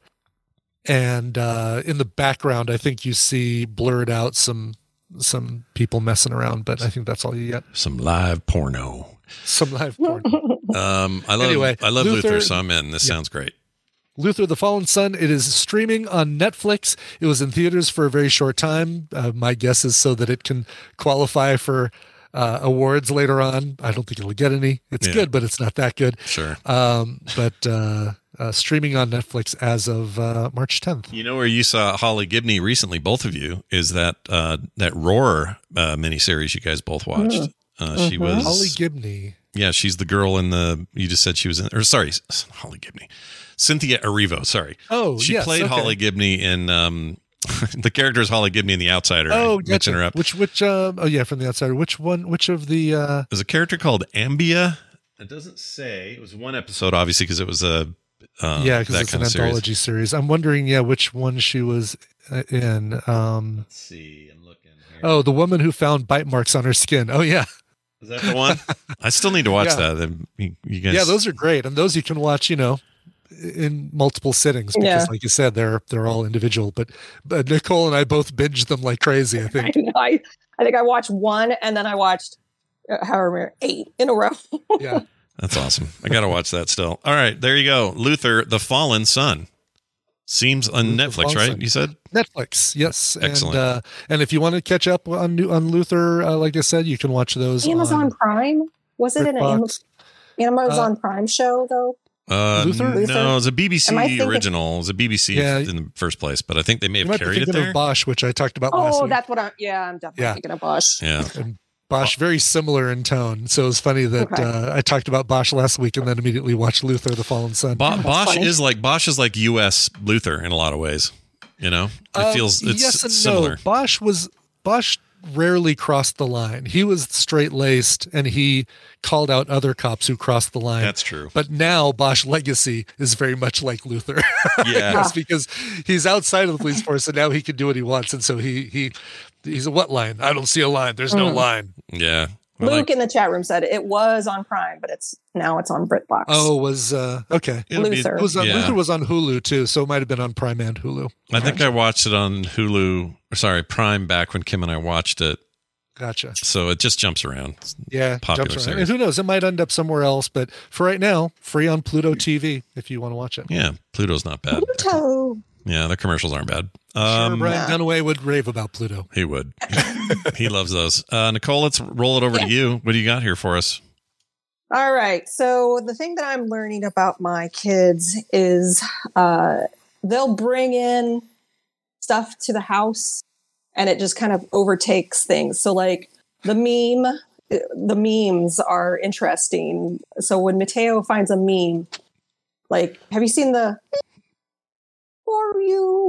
and uh, in the background, I think you see blurred out some some people messing around, but I think that's all you get. some live porno. Some live porn. Um, I love Anyway, I love Luther, Luther- so I'm in. This Yeah. sounds great. Luther the Fallen Son. It is streaming on Netflix. It was in theaters for a very short time. Uh, my guess is so that it can qualify for uh, awards later on. I don't think it'll get any. It's Yeah. good, but it's not that good. Sure. Um, but uh, uh, streaming on Netflix as of uh, March 10th. You know where you saw Holly Gibney recently, both of you, is that uh, that Roar uh, miniseries you guys both watched. Uh, she Mhm. was Holly Gibney. Yeah, she's the girl in the. You just said she was in. Or sorry, Holly Gibney, Cynthia Erivo. Sorry. Oh, she yes, played okay. Holly Gibney in. um The character is Holly Gibney in The Outsider. Oh, I gotcha. her up. Which which um oh yeah from the outsider. Which one? Which of the uh There's a character called Ambia. It doesn't say. It was one episode, obviously, because it was a. Uh, yeah because that it's an kind of series. anthology series. I'm wondering yeah which one she was uh, in. Um Let's see. I'm looking. Here. Oh, the woman who found bite marks on her skin. Oh yeah. Is that the one? I still need to watch Yeah. that. You guys. Yeah, those are great, and those you can watch. You know, in multiple sittings because, Yeah. like you said, they're they're all individual. But, but Nicole and I both binged them like crazy. I I, think. know, I, I think I watched one and then I watched uh, however many, eight in a row. Yeah. That's awesome. I got to watch that still. All right, there you go. Luther, the Fallen Son. Seems on Luther Netflix, Fallen right? Son. You said Netflix, yes, Excellent. And uh, and if you want to catch up on New- on Luther, uh, like I said, you can watch those. Amazon on, Prime? Was it an Am- BritBox. Amazon Prime show though? Uh, Luther? No, it's a BBC thinking- original. It's a BBC Yeah. in the first place, but I think they may You have might be carried it thinking there. of Bosch, which I talked about last Oh, week. that's what I'm. Yeah, I'm definitely Yeah. thinking of Bosch. Yeah. And Bosch, very similar in tone. So it's funny that Okay. uh, I talked about Bosch last week and then immediately watched Luther, the Fallen Son. Bo- Bosch funny. is like Bosch is like U.S. Luther in a lot of ways. You know, it Um, feels it's yes and similar. no. Bosch was Bosch rarely crossed the line. He was straight laced, and he called out other cops who crossed the line. That's true. But now Bosch legacy is very much like Luther. Yeah. Yes, because he's outside of the police force, and now he can do what he wants. And so he he he's a what line? I don't see a line. There's no Mm. line. Yeah. I Luke like- in the chat room said it was on Prime, but it's now it's on BritBox. Oh, was uh okay. It'll be- Luther. It was on, Yeah. Luther was on Hulu too, so it might have been on Prime and Hulu. I think I watched it on Hulu. Or sorry, Prime back when Kim and I watched it. Gotcha. So it just jumps around. Yeah, Popular jumps around. series. And who knows? It might end up somewhere else. But for right now, free on Pluto TV if you want to watch it. Yeah, Pluto's not bad. Pluto. Yeah, the commercials aren't bad. Sure, Um, Brian Dunaway would rave about Pluto. He would. he loves those. Uh, Nicole, let's roll it over to you. What do you got here for us? All right. So the thing that I'm learning about my kids is uh, they'll bring in stuff to the house, and it just kind of overtakes things. So like the meme, the memes are interesting. So when Mateo finds a meme, like have you seen the for you?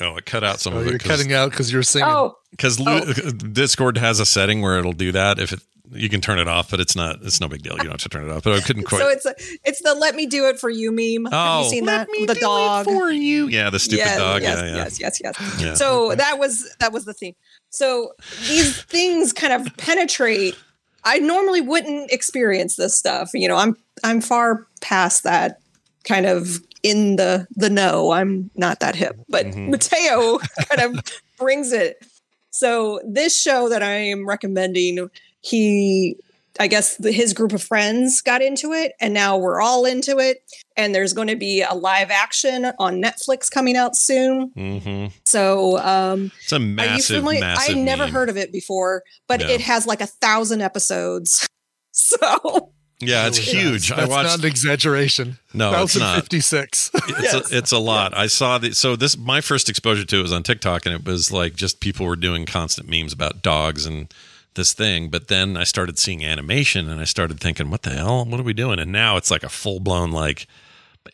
Oh, it cut out some Oh, of it. you're cutting out because you're singing. Oh, because oh. Uh, Discord has a setting where it'll do that. If it, you can turn it off, but it's not. It's no big deal. You don't have to turn it off. But I couldn't quite. so it's a, it's the "Let me do it for you" meme. have Oh. you seen that? The dog for you. yeah, the stupid Yes, dog. Yes, yeah, yeah. yes, yes, yes. Yeah. So that was that was the theme. So these things kind of penetrate. I normally wouldn't experience this stuff. You know, I'm I'm far past that kind of in the the know. I'm not that hip, but Mhm. Mateo kind of brings it. So this show that I am recommending, he I guess the, his group of friends got into it, and now we're all into it. And there's going to be a live action on Netflix coming out soon. hmm So, um, It's a massive, familiar? massive. I never meme. heard of it before, but Yeah. it has like a thousand episodes. So, Yeah, it's Really huge. does. I That's watched. not an exaggeration. No, it's not. 1056. it's a, it's a lot. I saw the so this my first exposure to it was on TikTok, and it was like just people were doing constant memes about dogs and this thing. But then I started seeing animation, and I started thinking, what the hell? What are we doing? And now it's like a full blown like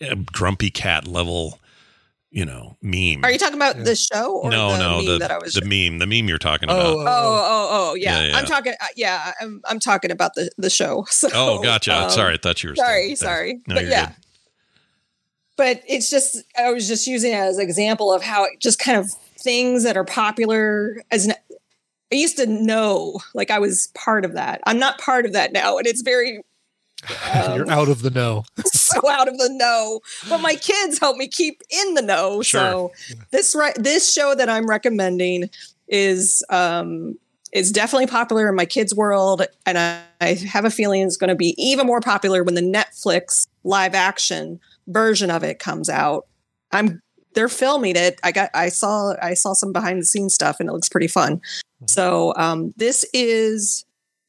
a grumpy cat level, you know, meme. are you talking about the show or no, the no, meme the that I was? the meme, the meme you're talking Oh, about. oh, oh, oh, yeah. Yeah, yeah. I'm talking. Uh, yeah, I'm, I'm talking about the the show. So, Oh, gotcha. um, sorry, I thought you were. Sorry, there. sorry. No, but yeah. good. But it's just I was just using it as an example of how it just kind of things that are popular as an I used to know, like I was part of that. I'm not part of that now, and it's very um, You're out of the know. so out of the know. But my kids help me keep in the know. So this right this show that I'm recommending is um is definitely popular in my kids' world, and I, I have a feeling it's going to be even more popular when the Netflix live action version of it comes out. I'm they're filming it. I got I saw I saw some behind the scenes stuff, and it looks pretty fun. So um, this is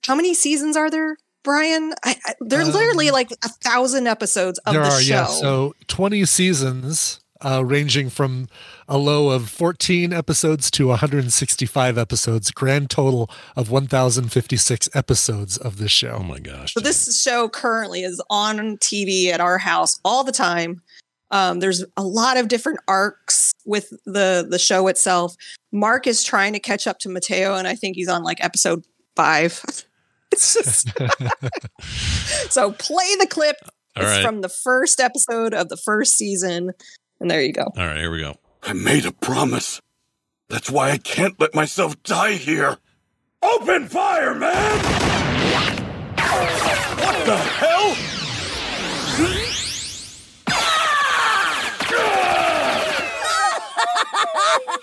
how many seasons are there, Brian? I, I, they're Um, literally like a thousand episodes of there the are, show. yeah. So 20 seasons. uh, ranging from a low of 14 episodes to 165 episodes, grand total of 1,056 episodes of this show. Oh my gosh. So this show currently is on TV at our house all the time. Um, there's a lot of different arcs with the the show itself. Mark is trying to catch up to Mateo, and I think he's on like episode five. It's just so play the clip. All it's right. from the first episode of the first season, and there you go. All right, here we go. I made a promise. That's why I can't let myself die here. Open fire, man! What the hell?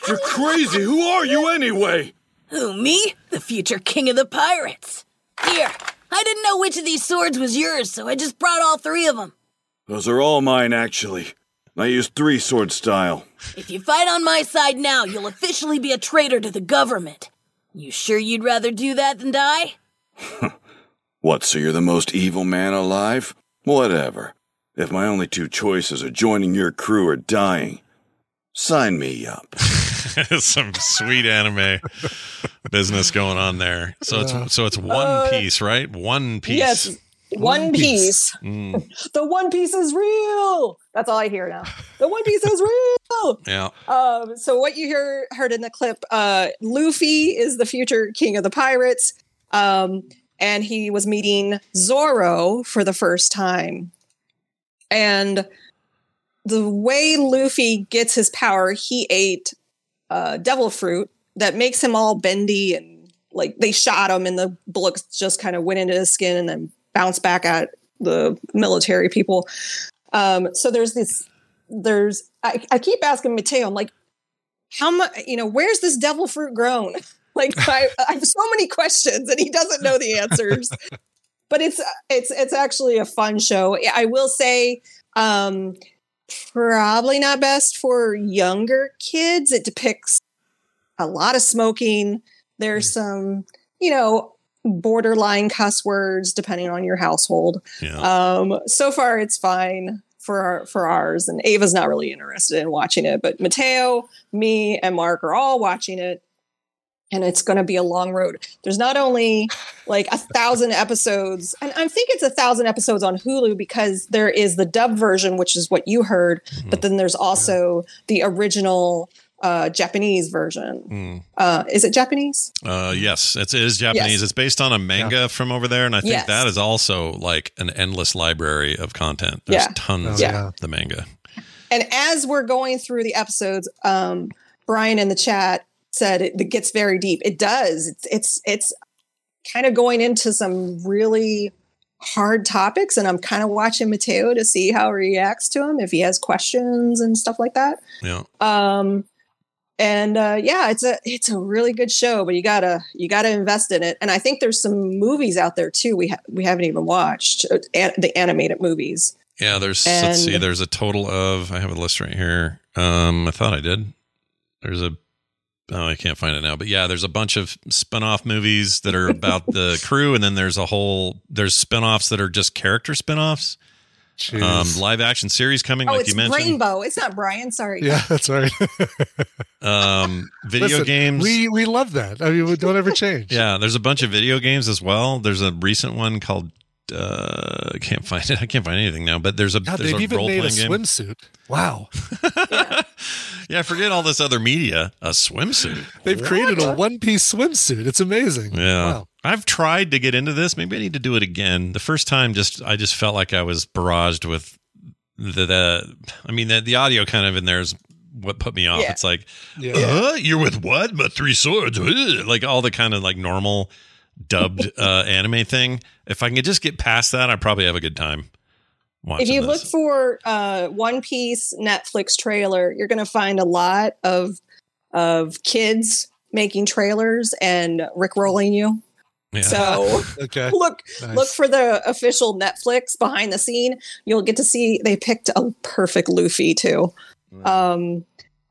You're crazy. Who are you anyway? Who, me? The future king of the pirates. Here, I didn't know which of these swords was yours, so I just brought all three of them. Those are all mine, actually. I use three sword style. If you fight on my side now, you'll officially be a traitor to the government. You sure you'd rather do that than die? What, so you're the most evil man alive? Whatever. If my only two choices are joining your crew or dying, sign me up. Some sweet anime business going on there. So it's so it's one Uh, piece, right? One piece. Yes, One, Piece. Mm, The One Piece is real. That's all I hear now. The One Piece is real. yeah. Um, so what you hear heard in the clip, uh, Luffy is the future king of the pirates, um, and he was meeting Zoro for the first time. And the way Luffy gets his power, he ate uh, devil fruit that makes him all bendy and like they shot him, and the bullets just kind of went into his skin and then bounced back at the military people. Um, so there's this there's I, I keep asking Mateo, I'm like, how much you know, where's this devil fruit grown? like I, I have so many questions and he doesn't know the answers. but it's it's it's actually a fun show. I will say um probably not best for younger kids. It depicts a lot of smoking. There's some, you know, borderline cuss words depending on your household. Um, so far, it's fine for our, for ours, and Ava's not really interested in watching it, but Mateo, me, and Mark are all watching it. And it's going to be a long road. There's not only like a thousand episodes, and I think it's a thousand episodes on Hulu because there is the dub version, which is what you heard, but then there's also the original uh, Japanese version. Mm. Uh, is it Japanese? Uh, yes, it's, it is Japanese. Yes. It's based on a manga from over there, and I think Yes. that is also like an endless library of content. There's Yeah. tons Yeah. of the manga. And as we're going through the episodes, um, Brian in the chat said it, it gets very deep. It does. It's it's it's kind of going into some really hard topics, and I'm kind of watching Mateo to see how he reacts to him if he has questions and stuff like that. Yeah. Um, and uh, yeah, it's a it's a really good show, but you gotta you gotta invest in it. And I think there's some movies out there too. We ha- we haven't even watched uh, an- the animated movies. Yeah, there's let's see, there's a total of I have a list right here. Um, I thought I did. There's a oh I can't find it now, but yeah, there's a bunch of spin-off movies that are about the crew, and then there's a whole there's spin-offs that are just character spin-offs. Um, live action series coming, oh, like it's you mentioned. Rainbow. It's not Brian. Sorry. Yeah, that's right. Um, video Listen, games. We we love that. I mean, we don't ever change. Yeah, there's a bunch of video games as well. There's a recent one called uh I can't find it. I can't find anything now, but there's a God, there's they've a even made a game. swimsuit. Wow. Yeah, forget all this other media. A swimsuit. They've created a one piece swimsuit. It's amazing. Yeah. Wow. I've tried to get into this. Maybe I need to do it again. The first time just I just felt like I was barraged with the, the I mean the, the audio kind of in there is what put me off. Yeah. It's like Yeah. uh, you're with what? But three swords. Ugh. Like all the kind of like normal dubbed uh anime thing. If I can just get past that, I probably have a good time watching if you this. look for uh, One Piece Netflix trailer, you're going to find a lot of of kids making trailers and rickrolling you. Yeah. So okay. look Nice. look for the official Netflix behind the scene. You'll get to see they picked a perfect Luffy too. Um,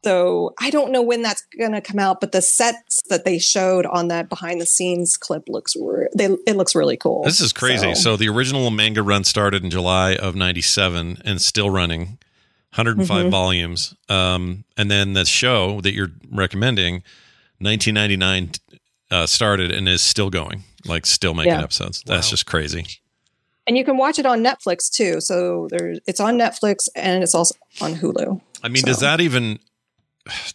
so I don't know when that's going to come out, but the sets that they showed on that behind the scenes clip looks re- they it looks really cool. This is crazy. So- So. the original manga run started in July of 97 and still running. 105 Mhm. volumes. Um, and then the show that you're recommending, 1999 uh, started and is still going, like still making Yeah. episodes. That's just crazy. And you can watch it on Netflix too. So there's it's on Netflix and it's also on Hulu. I mean, does that even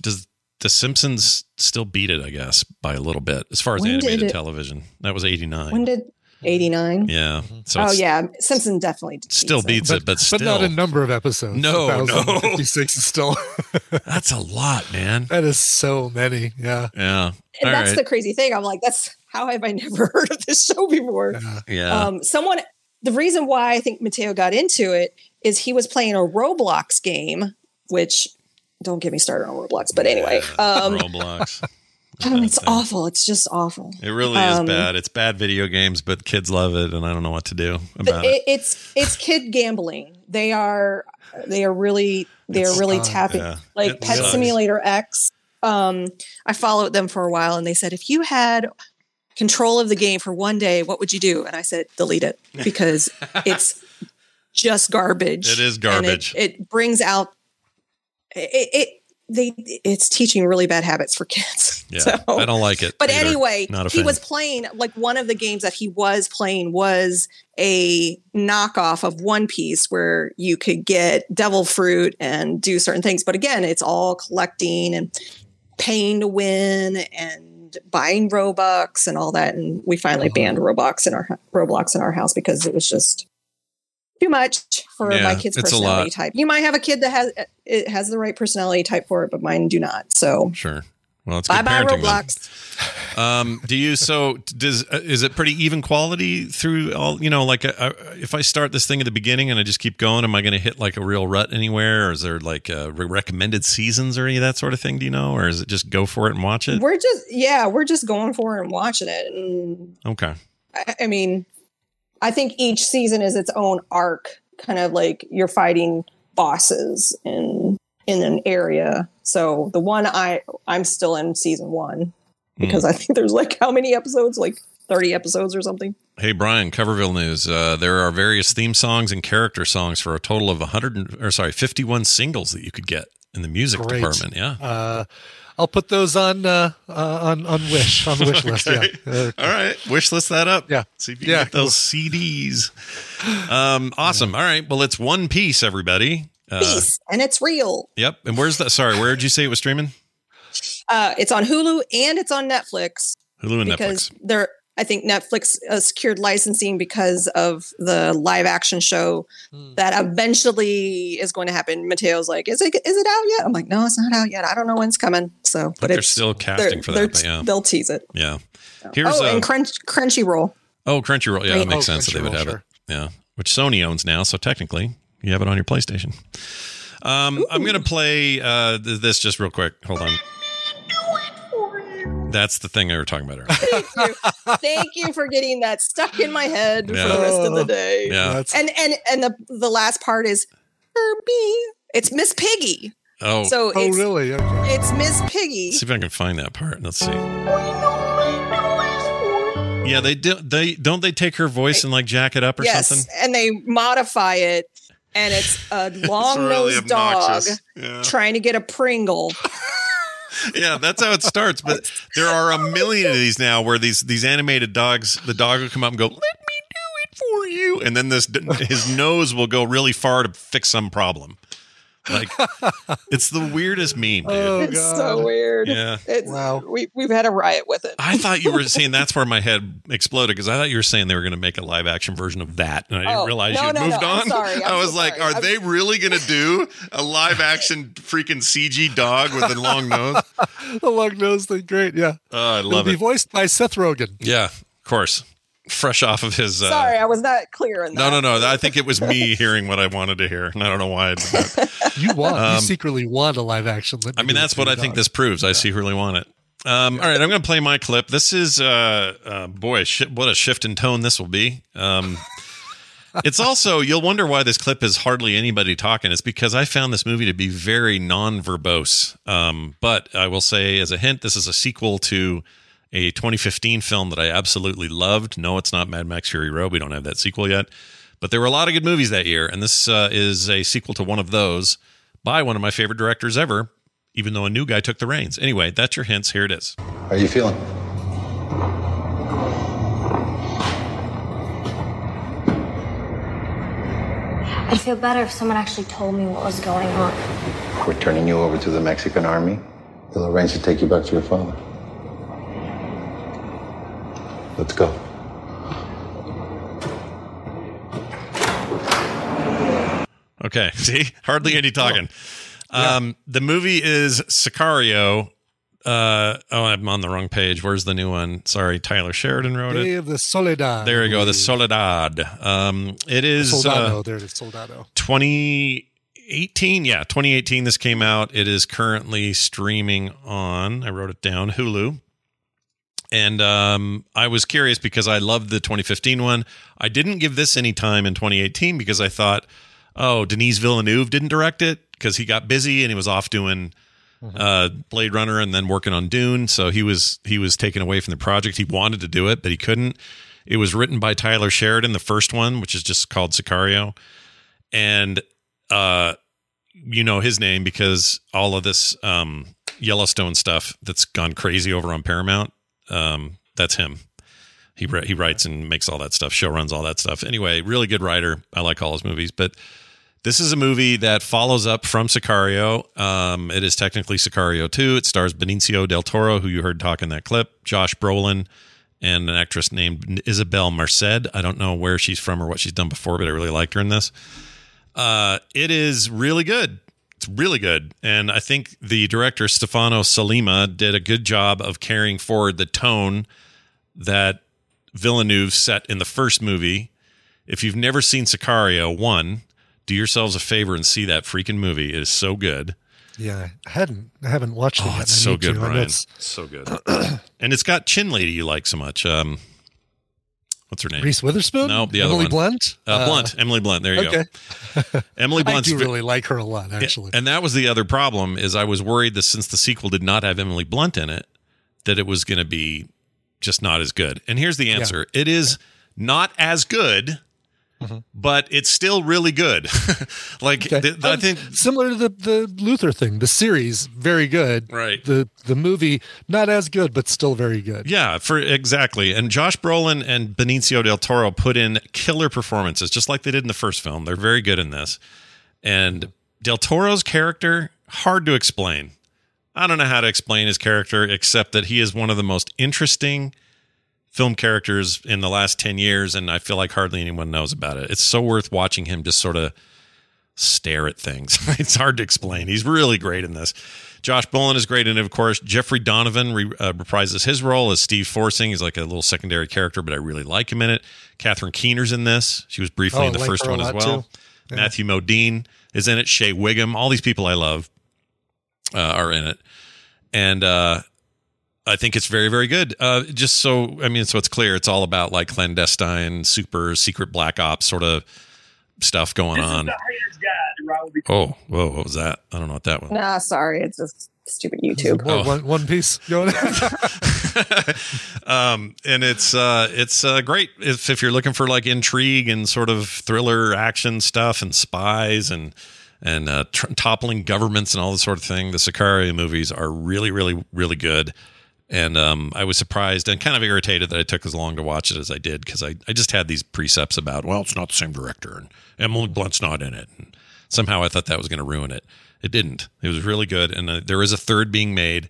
does The Simpsons still beat it? I guess by a little bit as far as When animated it- television. That was 89. When did 89? yeah. So oh yeah, Simpson definitely still beats it, but still but not a number of episodes. No, no. 1056 is still. That's a lot, man. That is so many. Yeah. Yeah. And All that's right. the crazy thing. I'm like, that's how have I never heard of this show before? Yeah. Um, someone, the reason why I think Mateo got into it is he was playing a Roblox game, which don't get me started on Roblox. But anyway, um, Roblox. oh, it's awful. It's just awful. It really is Um, bad. It's bad video games, but kids love it, and I don't know what to do about it. it, it's it's kid gambling. They are they are really they are really fun, tapping yeah. like It Pet sucks. Simulator X. Um, I followed them for a while, and they said if you had control of the game for one day, what would you do? And I said delete it because it's just garbage. It is garbage. It, it brings out it, it they it's teaching really bad habits for kids. Yeah, So- I don't like it. but either. anyway, he was playing like one of the games that he was playing was a knockoff of One Piece where you could get devil fruit and do certain things. But again, it's all collecting and paying to win and buying Robux and all that. And we finally Uh-huh. banned Roblox in our Roblox in our house because it was just too much for Yeah, my kid's personality type. You might have a kid that has it has the right personality type for it, but mine do not. So Sure. Well, it's bye bye Roblox. Um, do you so does uh, is it pretty even quality through all? You know, like uh, uh, if I start this thing at the beginning and I just keep going, am I going to hit like a real rut anywhere, or is there like re- recommended seasons or any of that sort of thing? Do you know, or is it just go for it and watch it? We're just yeah, we're just going for it and watching it. And Okay. I, I mean, I think each season is its own arc, kind of like you're fighting bosses in in an area. So the one I I'm still in season one because I think there's like how many episodes? Like 30 episodes or something. Hey Brian, Coverville News. Uh, there are various theme songs and character songs for a total of 100 and- or sorry, 51 singles that you could get in the music Great. department. Yeah. Uh, I'll put those on uh, uh, on on wish on the wish list. Yeah. Okay. Uh, All right, wish list that up. Yeah. See if you Yeah. get those CDs. Um, awesome. All right. Well, it's One Piece, everybody. Uh, Peace, and it's real. Yep. And where's that? Sorry, where did you say it was streaming? Uh, it's on Hulu and it's on Netflix. Hulu and because Netflix. they're I think Netflix uh, secured licensing because of the live action show Hmm. that eventually is going to happen. Mateo's like, "Is it is it out yet?" I'm like, "No, it's not out yet. I don't know when it's coming." So, but they're still casting they're- for they're- that, but yeah. they'll tease it. Yeah. Here's oh, uh, and Crunch Crunchyroll. oh Crunchyroll. Yeah, that makes Oh, sense that they would have sure. it. Yeah, which Sony owns now, so technically you have it on your PlayStation. Um, I'm gonna play uh, th- this just real quick. Hold on. That's the thing I were talking about earlier. Thank you, thank you for getting that stuck in my head Yeah. for the rest of the day. Yeah. and and and the the last part is Herbie. It's Miss Piggy. Oh, So oh, it's, really? Okay. it's Miss Piggy. see if I can find that part. Let's see. Yeah, they do. They don't they take her voice and like jack it up or yes, something. and they modify it, and it's a long nosed dog. Yeah. trying to get a Pringle. yeah, that's how it starts. But there are a million of these now where these these animated dogs, the dog will come up and go, "Let me do it for you," and then this his nose will go really far to fix some problem. Like it's the weirdest meme, dude. Oh, it's God. so weird. Yeah. It's, Wow. We we've had a riot with it. I thought you were saying that's where my head exploded because I thought you were saying they were going to make a live action version of that, and I didn't Oh, realize no, you had no, moved no, I'm on. sorry. I'm I was so like, sorry. are I'm- they really going to do a live action freaking CG dog with a long nose? the long nose thing, great. Yeah. Oh, I It'll love be it. voiced by Seth Rogen. Yeah, of course. Fresh off of his. Uh, Sorry, I was not clear in that. No, no, no. I think it was me hearing what I wanted to hear, and I don't know why I did that. You want? Um, you secretly want a live action. Let I mean, that's what I you, think this proves. I secretly want it. Um, All right, I'm going to play my clip. This is, uh, uh, boy, shi what a shift in tone this will be. Um, it's also, you'll wonder why this clip is hardly anybody talking. It's because I found this movie to be very non verbose. Um, but I will say, as a hint, this is a sequel to a 2015 film that I absolutely loved. No, it's not Mad Max Fury Road. We don't have that sequel yet. But there were a lot of good movies that year. And this uh, is a sequel to one of those. by one of my favorite directors ever, even though a new guy took the reins. Anyway, that's your hints. Here it is. How are you feeling? I'd feel better if someone actually told me what was going on. We're turning you over to the Mexican army. They'll arrange to take you back to your father. Let's go. Okay. See, hardly any talking. Um, the movie is Sicario. Uh, oh, I'm on the wrong page. Where's the new one? Sorry, Tyler Sheridan wrote Day it. of the Soledad. There you go, the Soledad. Um, it is Soldado. uh, there it is. Soldado. 2018. Yeah, 2018. This came out. It is currently streaming on. I wrote it down. Hulu. And um, I was curious because I loved the 2015 one. I didn't give this any time in 2018 because I thought, oh, Denis Villeneuve didn't direct it because he got busy and he was off doing uh, Blade Runner and then working on Dune. So he was he was taken away from the project. He wanted to do it, but he couldn't. It was written by Tyler Sheridan, the first one, which is just called Sicario, and uh, you know his name because all of this um, Yellowstone stuff that's gone crazy over on Paramount. Um, that's him. He he writes and makes all that stuff, show runs all that stuff. Anyway, really good writer. I like all his movies, but this is a movie that follows up from Sicario. Um, it is technically Sicario 2. It stars Benicio del Toro, who you heard talk in that clip, Josh Brolin, and an actress named Isabel Merced. I don't know where she's from or what she's done before, but I really liked her in this. Uh, it is really good. It's really good. And I think the director, Stefano Sollima, did a good job of carrying forward the tone that Villeneuve set in the first movie. If you've never seen Sicario, one, do yourselves a favor and see that freaking movie. It is so good. Yeah, I hadn't. I haven't watched it Oh, yet. it's so need to. good, Brian. it's- So good. and it's got Chin Lady you like so much. Um, what's her name? Reese Witherspoon? No, the other Emily. Blunt? Uh, Uh, Blunt. Emily Blunt. There you okay. go. Emily Blunt. I do really like her a lot, actually. and that was the other problem is I was worried that since the sequel did not have Emily Blunt in it, that it was going to be just not as good. And here's the answer: it is not as good, Mm-hmm. but it's still really good. like th- I Um, think similar to the the Luther thing, the series very good. Right. The the movie not as good, but still very good. Yeah, for exactly. And Josh Brolin and Benicio del Toro put in killer performances, just like they did in the first film. They're very good in this. And Del Toro's character, hard to explain. I don't know how to explain his character except that he is one of the most interesting film characters in the last 10 years and I feel like hardly anyone knows about it. It's so worth watching him just sort of stare at things. it's hard to explain. He's really great in this. Josh Brolin is great in it, of course. Jeffrey Donovan re, uh, reprises his role as Steve Forsing. He's like a little secondary character, but I really like him in it. Catherine Keener's in this. She was briefly Oh, in the like first one as well. Yeah. Matthew Modine is in it. Shea Whigham. All these people I love uh, are in it. And uh, I think it's very, very good. Uh, just so, I mean, so it's clear, it's all about like clandestine, super secret black ops sort of stuff going on. Oh, whoa, what was that? I don't know what that was. Nah, sorry, it's just stupid YouTube. Oh. one, one piece um, and it's uh, it's uh, great if if you're looking for like intrigue and sort of thriller action stuff and spies and and uh, tr- toppling governments and all this sort of thing. The Sicario movies are really, really, really good. And um, I was surprised and kind of irritated that I took as long to watch it as I did because I, I just had these precepts about, well, it's not the same director and Emily Blunt's not in it. And somehow I thought that was going to ruin it. It didn't. It was really good. And uh, there is a third being made.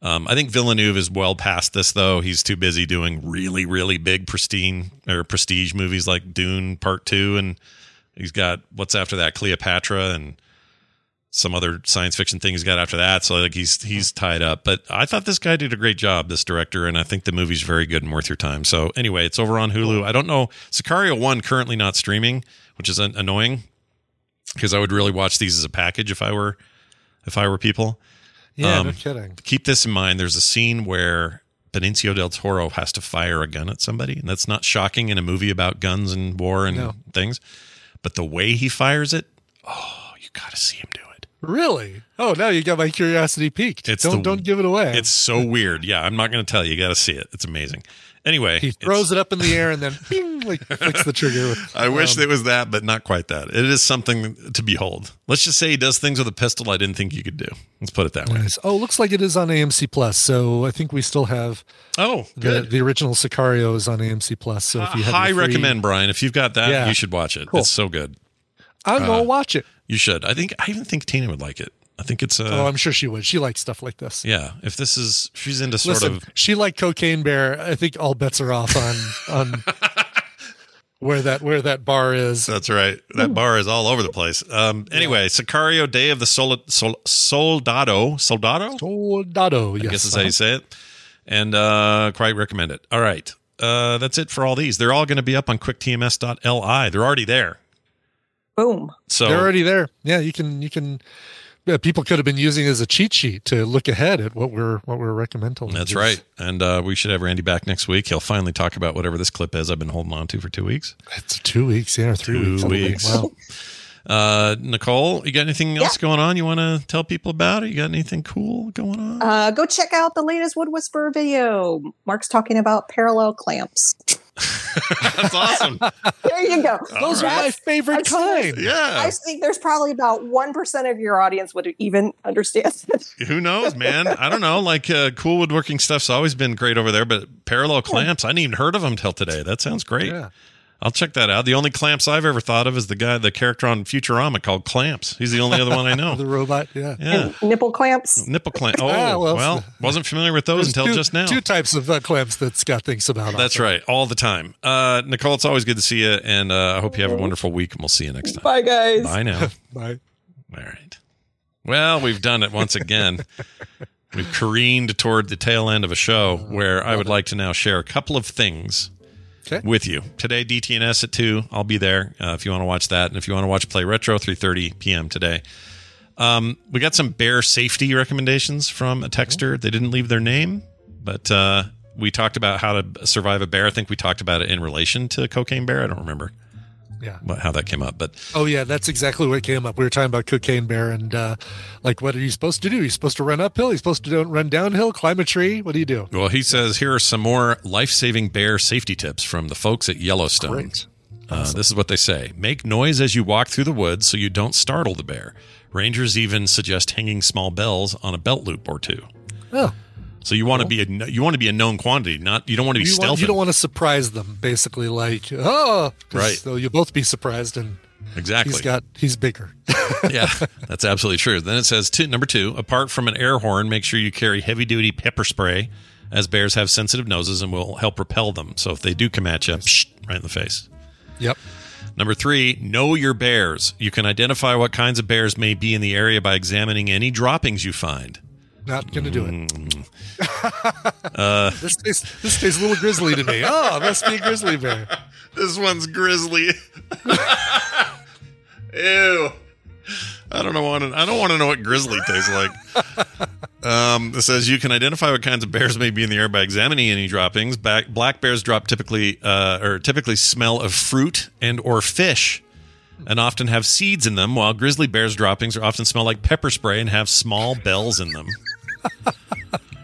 Um, I think Villeneuve is well past this, though. He's too busy doing really, really big pristine or prestige movies like Dune Part Two, and he's got what's after that, Cleopatra, and some other science fiction thing he's got after that. So like he's he's tied up. But I thought this guy did a great job, this director, and I think the movie's very good and worth your time. So anyway, it's over on Hulu. I don't know Sicario One currently not streaming, which is annoying because I would really watch these as a package if I were if I were people. Yeah, Um, no kidding. Keep this in mind. There's a scene where Benicio del Toro has to fire a gun at somebody, and that's not shocking in a movie about guns and war and No. things. But the way he fires it, oh, you got to see him do it. Really? Oh, now you got my curiosity piqued. It's don't the- don't give it away. It's so weird. Yeah, I'm not going to tell you. You got to see it. It's amazing. Anyway, he throws it up in the air and then bing, like flicks the trigger. With, I wish um, it was that, but not quite that. It is something to behold. Let's just say he does things with a pistol I didn't think you could do. Let's put it that way. Nice. Oh, looks like it is on AMC Plus. So I think we still have. Oh, the, good. the original Sicario is on AMC Plus. So if you have High your free- recommend, Brian. If you've got that, Yeah. you should watch it. Cool. It's so good. I'm Uh, gonna watch it. You should. I think. I even think Tina would like it. I think it's. Uh, oh, I'm sure she would. She likes stuff like this. yeah. If this is, she's into sort Listen, of. she liked Cocaine Bear. I think all bets are off on on where that where that bar is. That's right. That bar is all over the place. Um. Anyway, Sicario: Day of the Sol- Sol- Soldado. Soldado. Soldado. I Yes. guess is how you uh-huh. say it. And uh, quite recommend it. All right. Uh, that's it for all these. They're all going to be up on quicktms.li. They're already there. Boom. So They're already there. Yeah, you can you can. Yeah, people could have been using it as a cheat sheet to look ahead at what we're what we're recommending. That's right. And uh, we should have Randy back next week. He'll finally talk about whatever this clip is I've been holding on to for two weeks. It's two weeks, yeah, or three Two weeks. I weeks. Wow. Uh, Nicole, you got anything else going on you want to tell people about? Or you got anything cool going on? Uh, go check out the latest Wood Whisperer video. Mark's talking about parallel clamps. That's awesome. There you go. Those are my favorite I think- kind. Yeah. I think there's probably about 1% of your audience would even understand it. Who knows, man? I don't know. Like uh, cool woodworking stuff's always been great over there, but parallel clamps, I hadn't even heard of them till today. That sounds great. Yeah. I'll check that out. The only clamps I've ever thought of is the guy, the character on Futurama called Clamps. He's the only other one I know. The robot, yeah. Yeah. Nipple clamps. Nipple clamps. Oh, Ah, well, well, wasn't familiar with those until two, just now. Two types of uh, clamps that Scott thinks about. That's right, all the time. Uh, Nicole, it's always good to see you, and uh, I hope you have a wonderful week, and we'll see you next time. Bye, guys. Bye now. Bye. All right. Well, we've done it once again. we've careened toward the tail end of a show where I would like to now share a couple of things Okay. with you. Today, DTNS at 2. I'll be there uh, if you want to watch that. And if you want to watch Play Retro, 3.30 p.m. today. Um, we got some bear safety recommendations from a texter. They didn't leave their name, but uh, we talked about how to survive a bear. I think we talked about it in relation to Cocaine Bear. I don't remember Yeah. how that came up, but Oh yeah, that's exactly what came up. We were talking about cocaine bear and uh, like, what are you supposed to do? You're supposed to run uphill. You're supposed to don't run downhill. Climb a tree. What do you do? Well, he says here are some more life saving bear safety tips from the folks at Yellowstone. Great. Uh, this is what they say Make noise as you walk through the woods so you don't startle the bear. Rangers even suggest hanging small bells on a belt loop or two. Oh, So you want to be a you want to be a known quantity, not you don't want to be you, stealthy. want, you don't want to surprise them. Basically, like oh, Right. So you'll both be surprised, and exactly. he's got he's bigger. yeah, that's absolutely true. Then it says two, number two, apart from an air horn, make sure you carry heavy duty pepper spray, as bears have sensitive noses and will help repel them. So if they do come at you, psh, right in the face. Yep. Number three, know your bears. You can identify what kinds of bears may be in the area by examining any droppings you find. Not gonna do it. Mm, Uh, This tastes this tastes a little grizzly to me. Oh, must be a grizzly bear. this one's grizzly. Ew. I don't know want to, I don't want to know what grizzly tastes like. Um, it says you can identify what kinds of bears may be in the air by examining any droppings. Back, black bears drop typically uh, or typically smell of fruit and or fish, and often have seeds in them. While grizzly bears droppings are often smell like pepper spray and have small bells in them.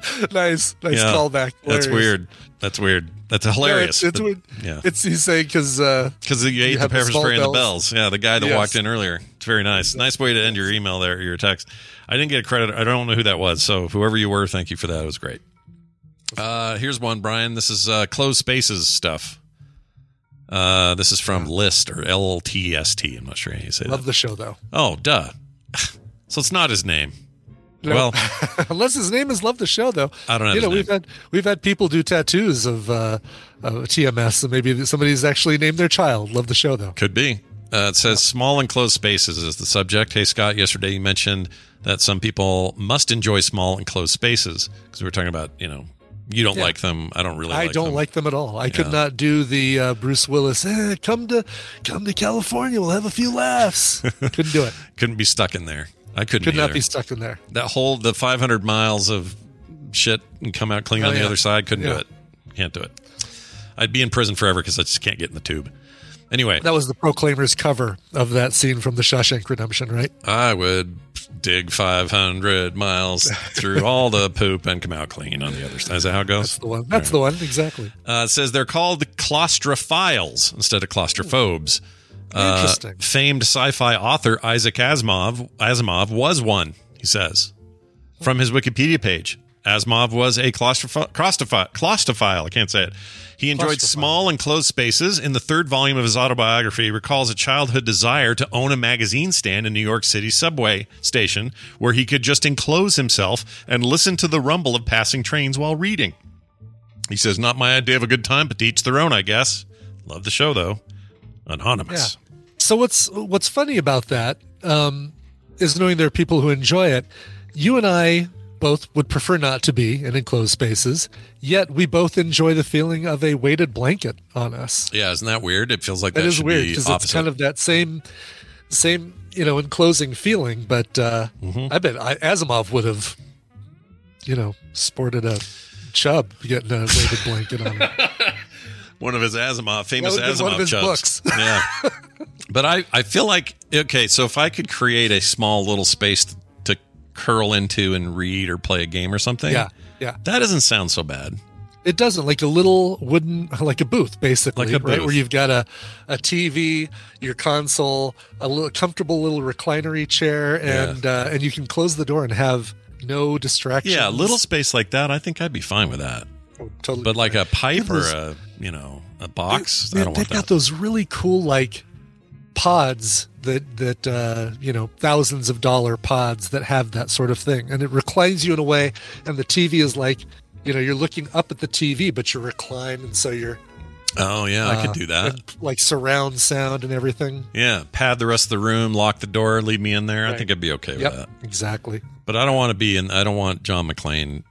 nice, nice Yeah, callback. That's weird. That's weird. That's hilarious. No, it's, it's, But- weird. yeah. it's he's saying because uh, Because you ate the pepper spray and the bells. bells. Yeah, the guy that Yes. walked in earlier. It's very nice. Nice way to end your email there, your text. I didn't get a credit. I don't know who that was. So whoever you were, thank you for that. It was great. Uh, here's one, Brian. This is uh, closed spaces stuff. Uh, this is from List or LTST. I'm not sure how you say it. love that. the show though. Oh, duh. so it's not his name. No. Well, unless his name is Love the Show, though. I don't have You know, we've had we've had people do tattoos of uh, of TMS, so maybe somebody's actually named their child Love the Show, though. Could be. Uh, it says small enclosed spaces is the subject. Hey, Scott, yesterday you mentioned that some people must enjoy small enclosed spaces because we were talking about, you know, you don't Yeah. like them. I don't really I like don't them. like them at all. I could not do the uh, Bruce Willis. Eh, come to come to California. We'll have a few laughs. Couldn't do it. Couldn't be stuck in there. I couldn't Could not either. be stuck in there. That whole, the 500 miles of shit and come out clean Oh, on the other side, couldn't do it. Can't do it. I'd be in prison forever because I just can't get in the tube. Anyway, That was the Proclaimers cover of that scene from The Shawshank Redemption, right? I would dig 500 miles through all the poop and come out clean on the other side. Is that how it goes? That's the one. That's the one. Exactly. Uh, it says they're called claustrophiles instead of claustrophobes. Uh, Interesting. famed sci-fi author Isaac Asimov Asimov was one. He says from his Wikipedia page. Asimov was a claustroph- claustrophi- claustrophile. I can't say it. He enjoyed small enclosed spaces. In the third volume of his autobiography, he recalls a childhood desire to own a magazine stand in New York City subway station where he could just enclose himself and listen to the rumble of passing trains while reading. He says, "Not my idea of a good time, but to each their own, I guess." Love the show though. Anonymous. So what's what's funny about that um, is knowing there are people who enjoy it. You and I both would prefer not to be in enclosed spaces, yet we both enjoy the feeling of a weighted blanket on us. Yeah, isn't that weird? It feels like that, that is weird because it's kind of that same same you know enclosing feeling. But uh, Mm-hmm. I bet I, Asimov would have you know sported a chub getting a weighted blanket on. It. one of his Asimov, famous Asimov one of his books. yeah, but I I feel like okay, so if I could create a small little space to curl into and read or play a game or something, Yeah, yeah. that doesn't sound so bad. It doesn't like a little wooden, like a booth, basically, Like a right? booth. Where you've got a, a TV, your console, a little comfortable little reclinery chair, and uh, and you can close the door and have no distractions. Yeah, a little space like that, I think I'd be fine with that. Totally But like a pipe or those- a you know a box, I don't they've want got that. those really cool like pods that that uh, you know thousands of dollar pods that have that sort of thing, and it reclines you in a way, and the TV is like you know you're looking up at the TV, but you're reclined, and so you're Oh yeah, I uh, could do that. and, like surround sound and everything. Yeah, pad the rest of the room, lock the door, leave me in there. I think I'd be okay Yep, with that. exactly. But I don't want to be in. I don't want John McClane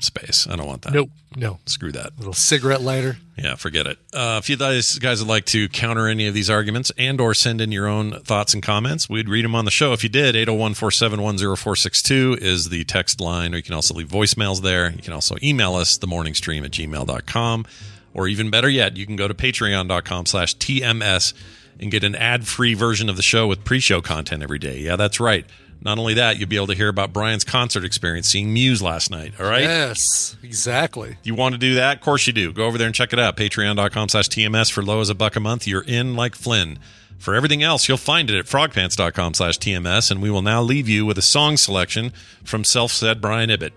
space. I don't want that. Nope, no. Screw that. Little cigarette lighter. Yeah, forget it. Uh, if you guys guys would like to counter any of these arguments and or send in your own thoughts and comments, we'd read them on the show. If you did, 801-471-0462 is the text line, or you can also leave voicemails there. You can also email us, themorningstream at gmail.com. Or even better yet, you can go to patreon.com slash TMS and get an ad-free version of the show with pre-show content every day. Yeah, that's right. Not only that, you'll be able to hear about Brian's concert experience, seeing Muse last night. All right? Yes, exactly. You want to do that? Of course you do. Go over there and check it out. Patreon.com slash TMS for low as a buck a month. You're in like Flynn. For everything else, you'll find it at frogpants.com slash TMS. And we will now leave you with a song selection from self said Brian Ibbott.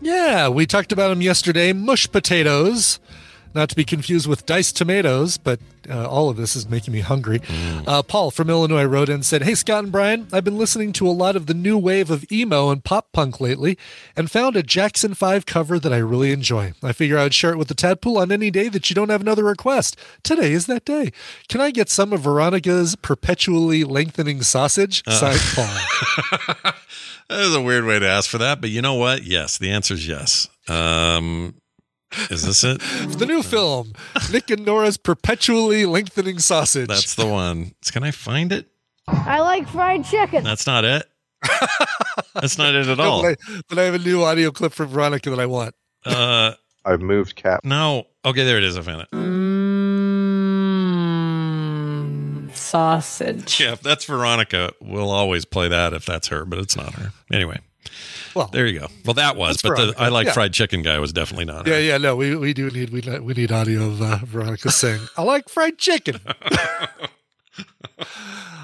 Yeah, we talked about him yesterday. Mush potatoes, not to be confused with diced tomatoes, but uh, all of this is making me hungry. Uh, Paul from Illinois wrote in and said, Hey, Scott and Brian, I've been listening to a lot of the new wave of emo and pop punk lately and found a Jackson 5 cover that I really enjoy. I figure I would share it with the Tadpool on any day that you don't have another request. Today is that day. Can I get some of Veronica's perpetually lengthening sausage? Signed, Paul. That is a weird way to ask for that, but you know what? Yes, the answer is yes. Um, is this it? the new film, Nick and Nora's perpetually lengthening sausage. That's the one. Can I find it? I like fried chicken. That's not it. That's not it at all. but, I, but I have a new audio clip from Veronica that I want. Uh, I've moved cap. no. Okay, there it is. I found it. Mm, sausage. Yeah, if that's Veronica, we'll always play that if that's her, but it's not her. Anyway. Well, there you go. Well, that was, that's but the I like yeah. fried chicken guy was definitely not her. Yeah, yeah, no, we, we do need we need, we need audio of uh, Veronica saying, "I like fried chicken."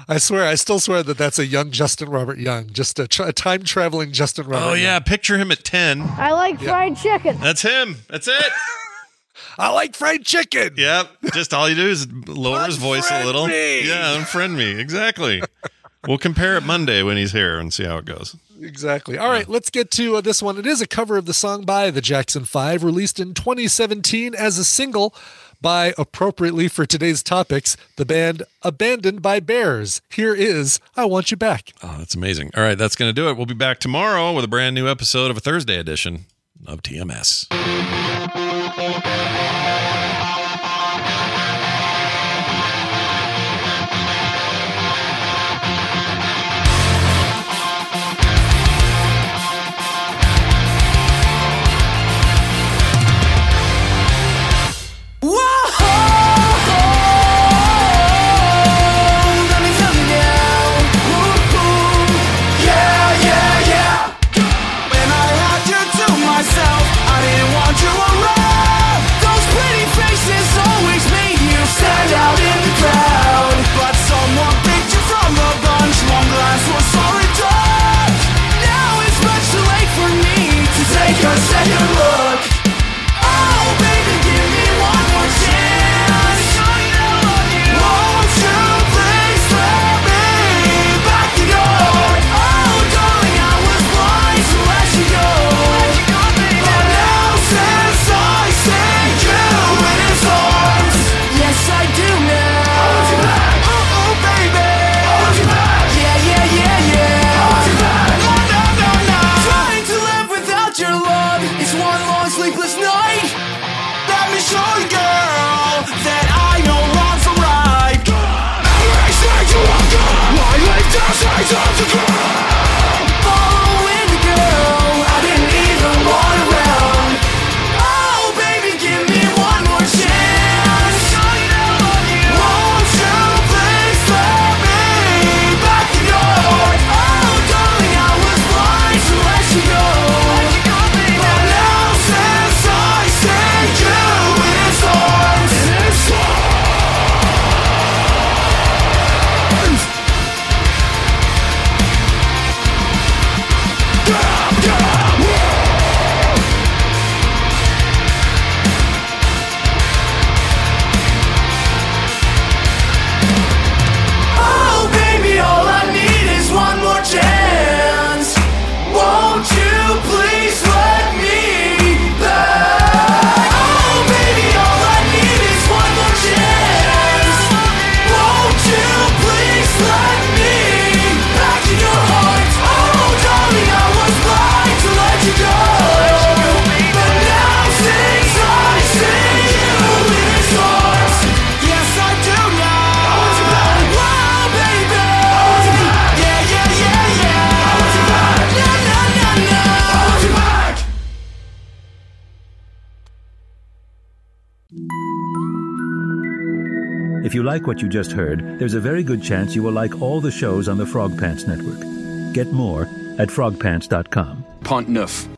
I swear, I still swear that that's a young Justin Robert Young, just a, tra- a time traveling Justin Robert. Oh Young. yeah, picture him at ten. I like fried chicken. That's him. That's it. I like fried chicken. Yep. Just all you do is lower his voice a little. me. Yeah, unfriend me. Exactly. we'll compare it Monday when he's here and see how it goes. Exactly. All right, let's get to uh, this one. It is a cover of the song by the Jackson 5, released in 2017 as a single by, appropriately for today's topics, the band Abandoned by Bears. Here is I Want You Back. Oh, that's amazing. All right, that's going to do it. We'll be back tomorrow with a brand new episode of a Thursday edition of TMS. like what you just heard, there's a very good chance you will like all the shows on the Frog Pants Network. Get more at frogpants.com. Pont neuf.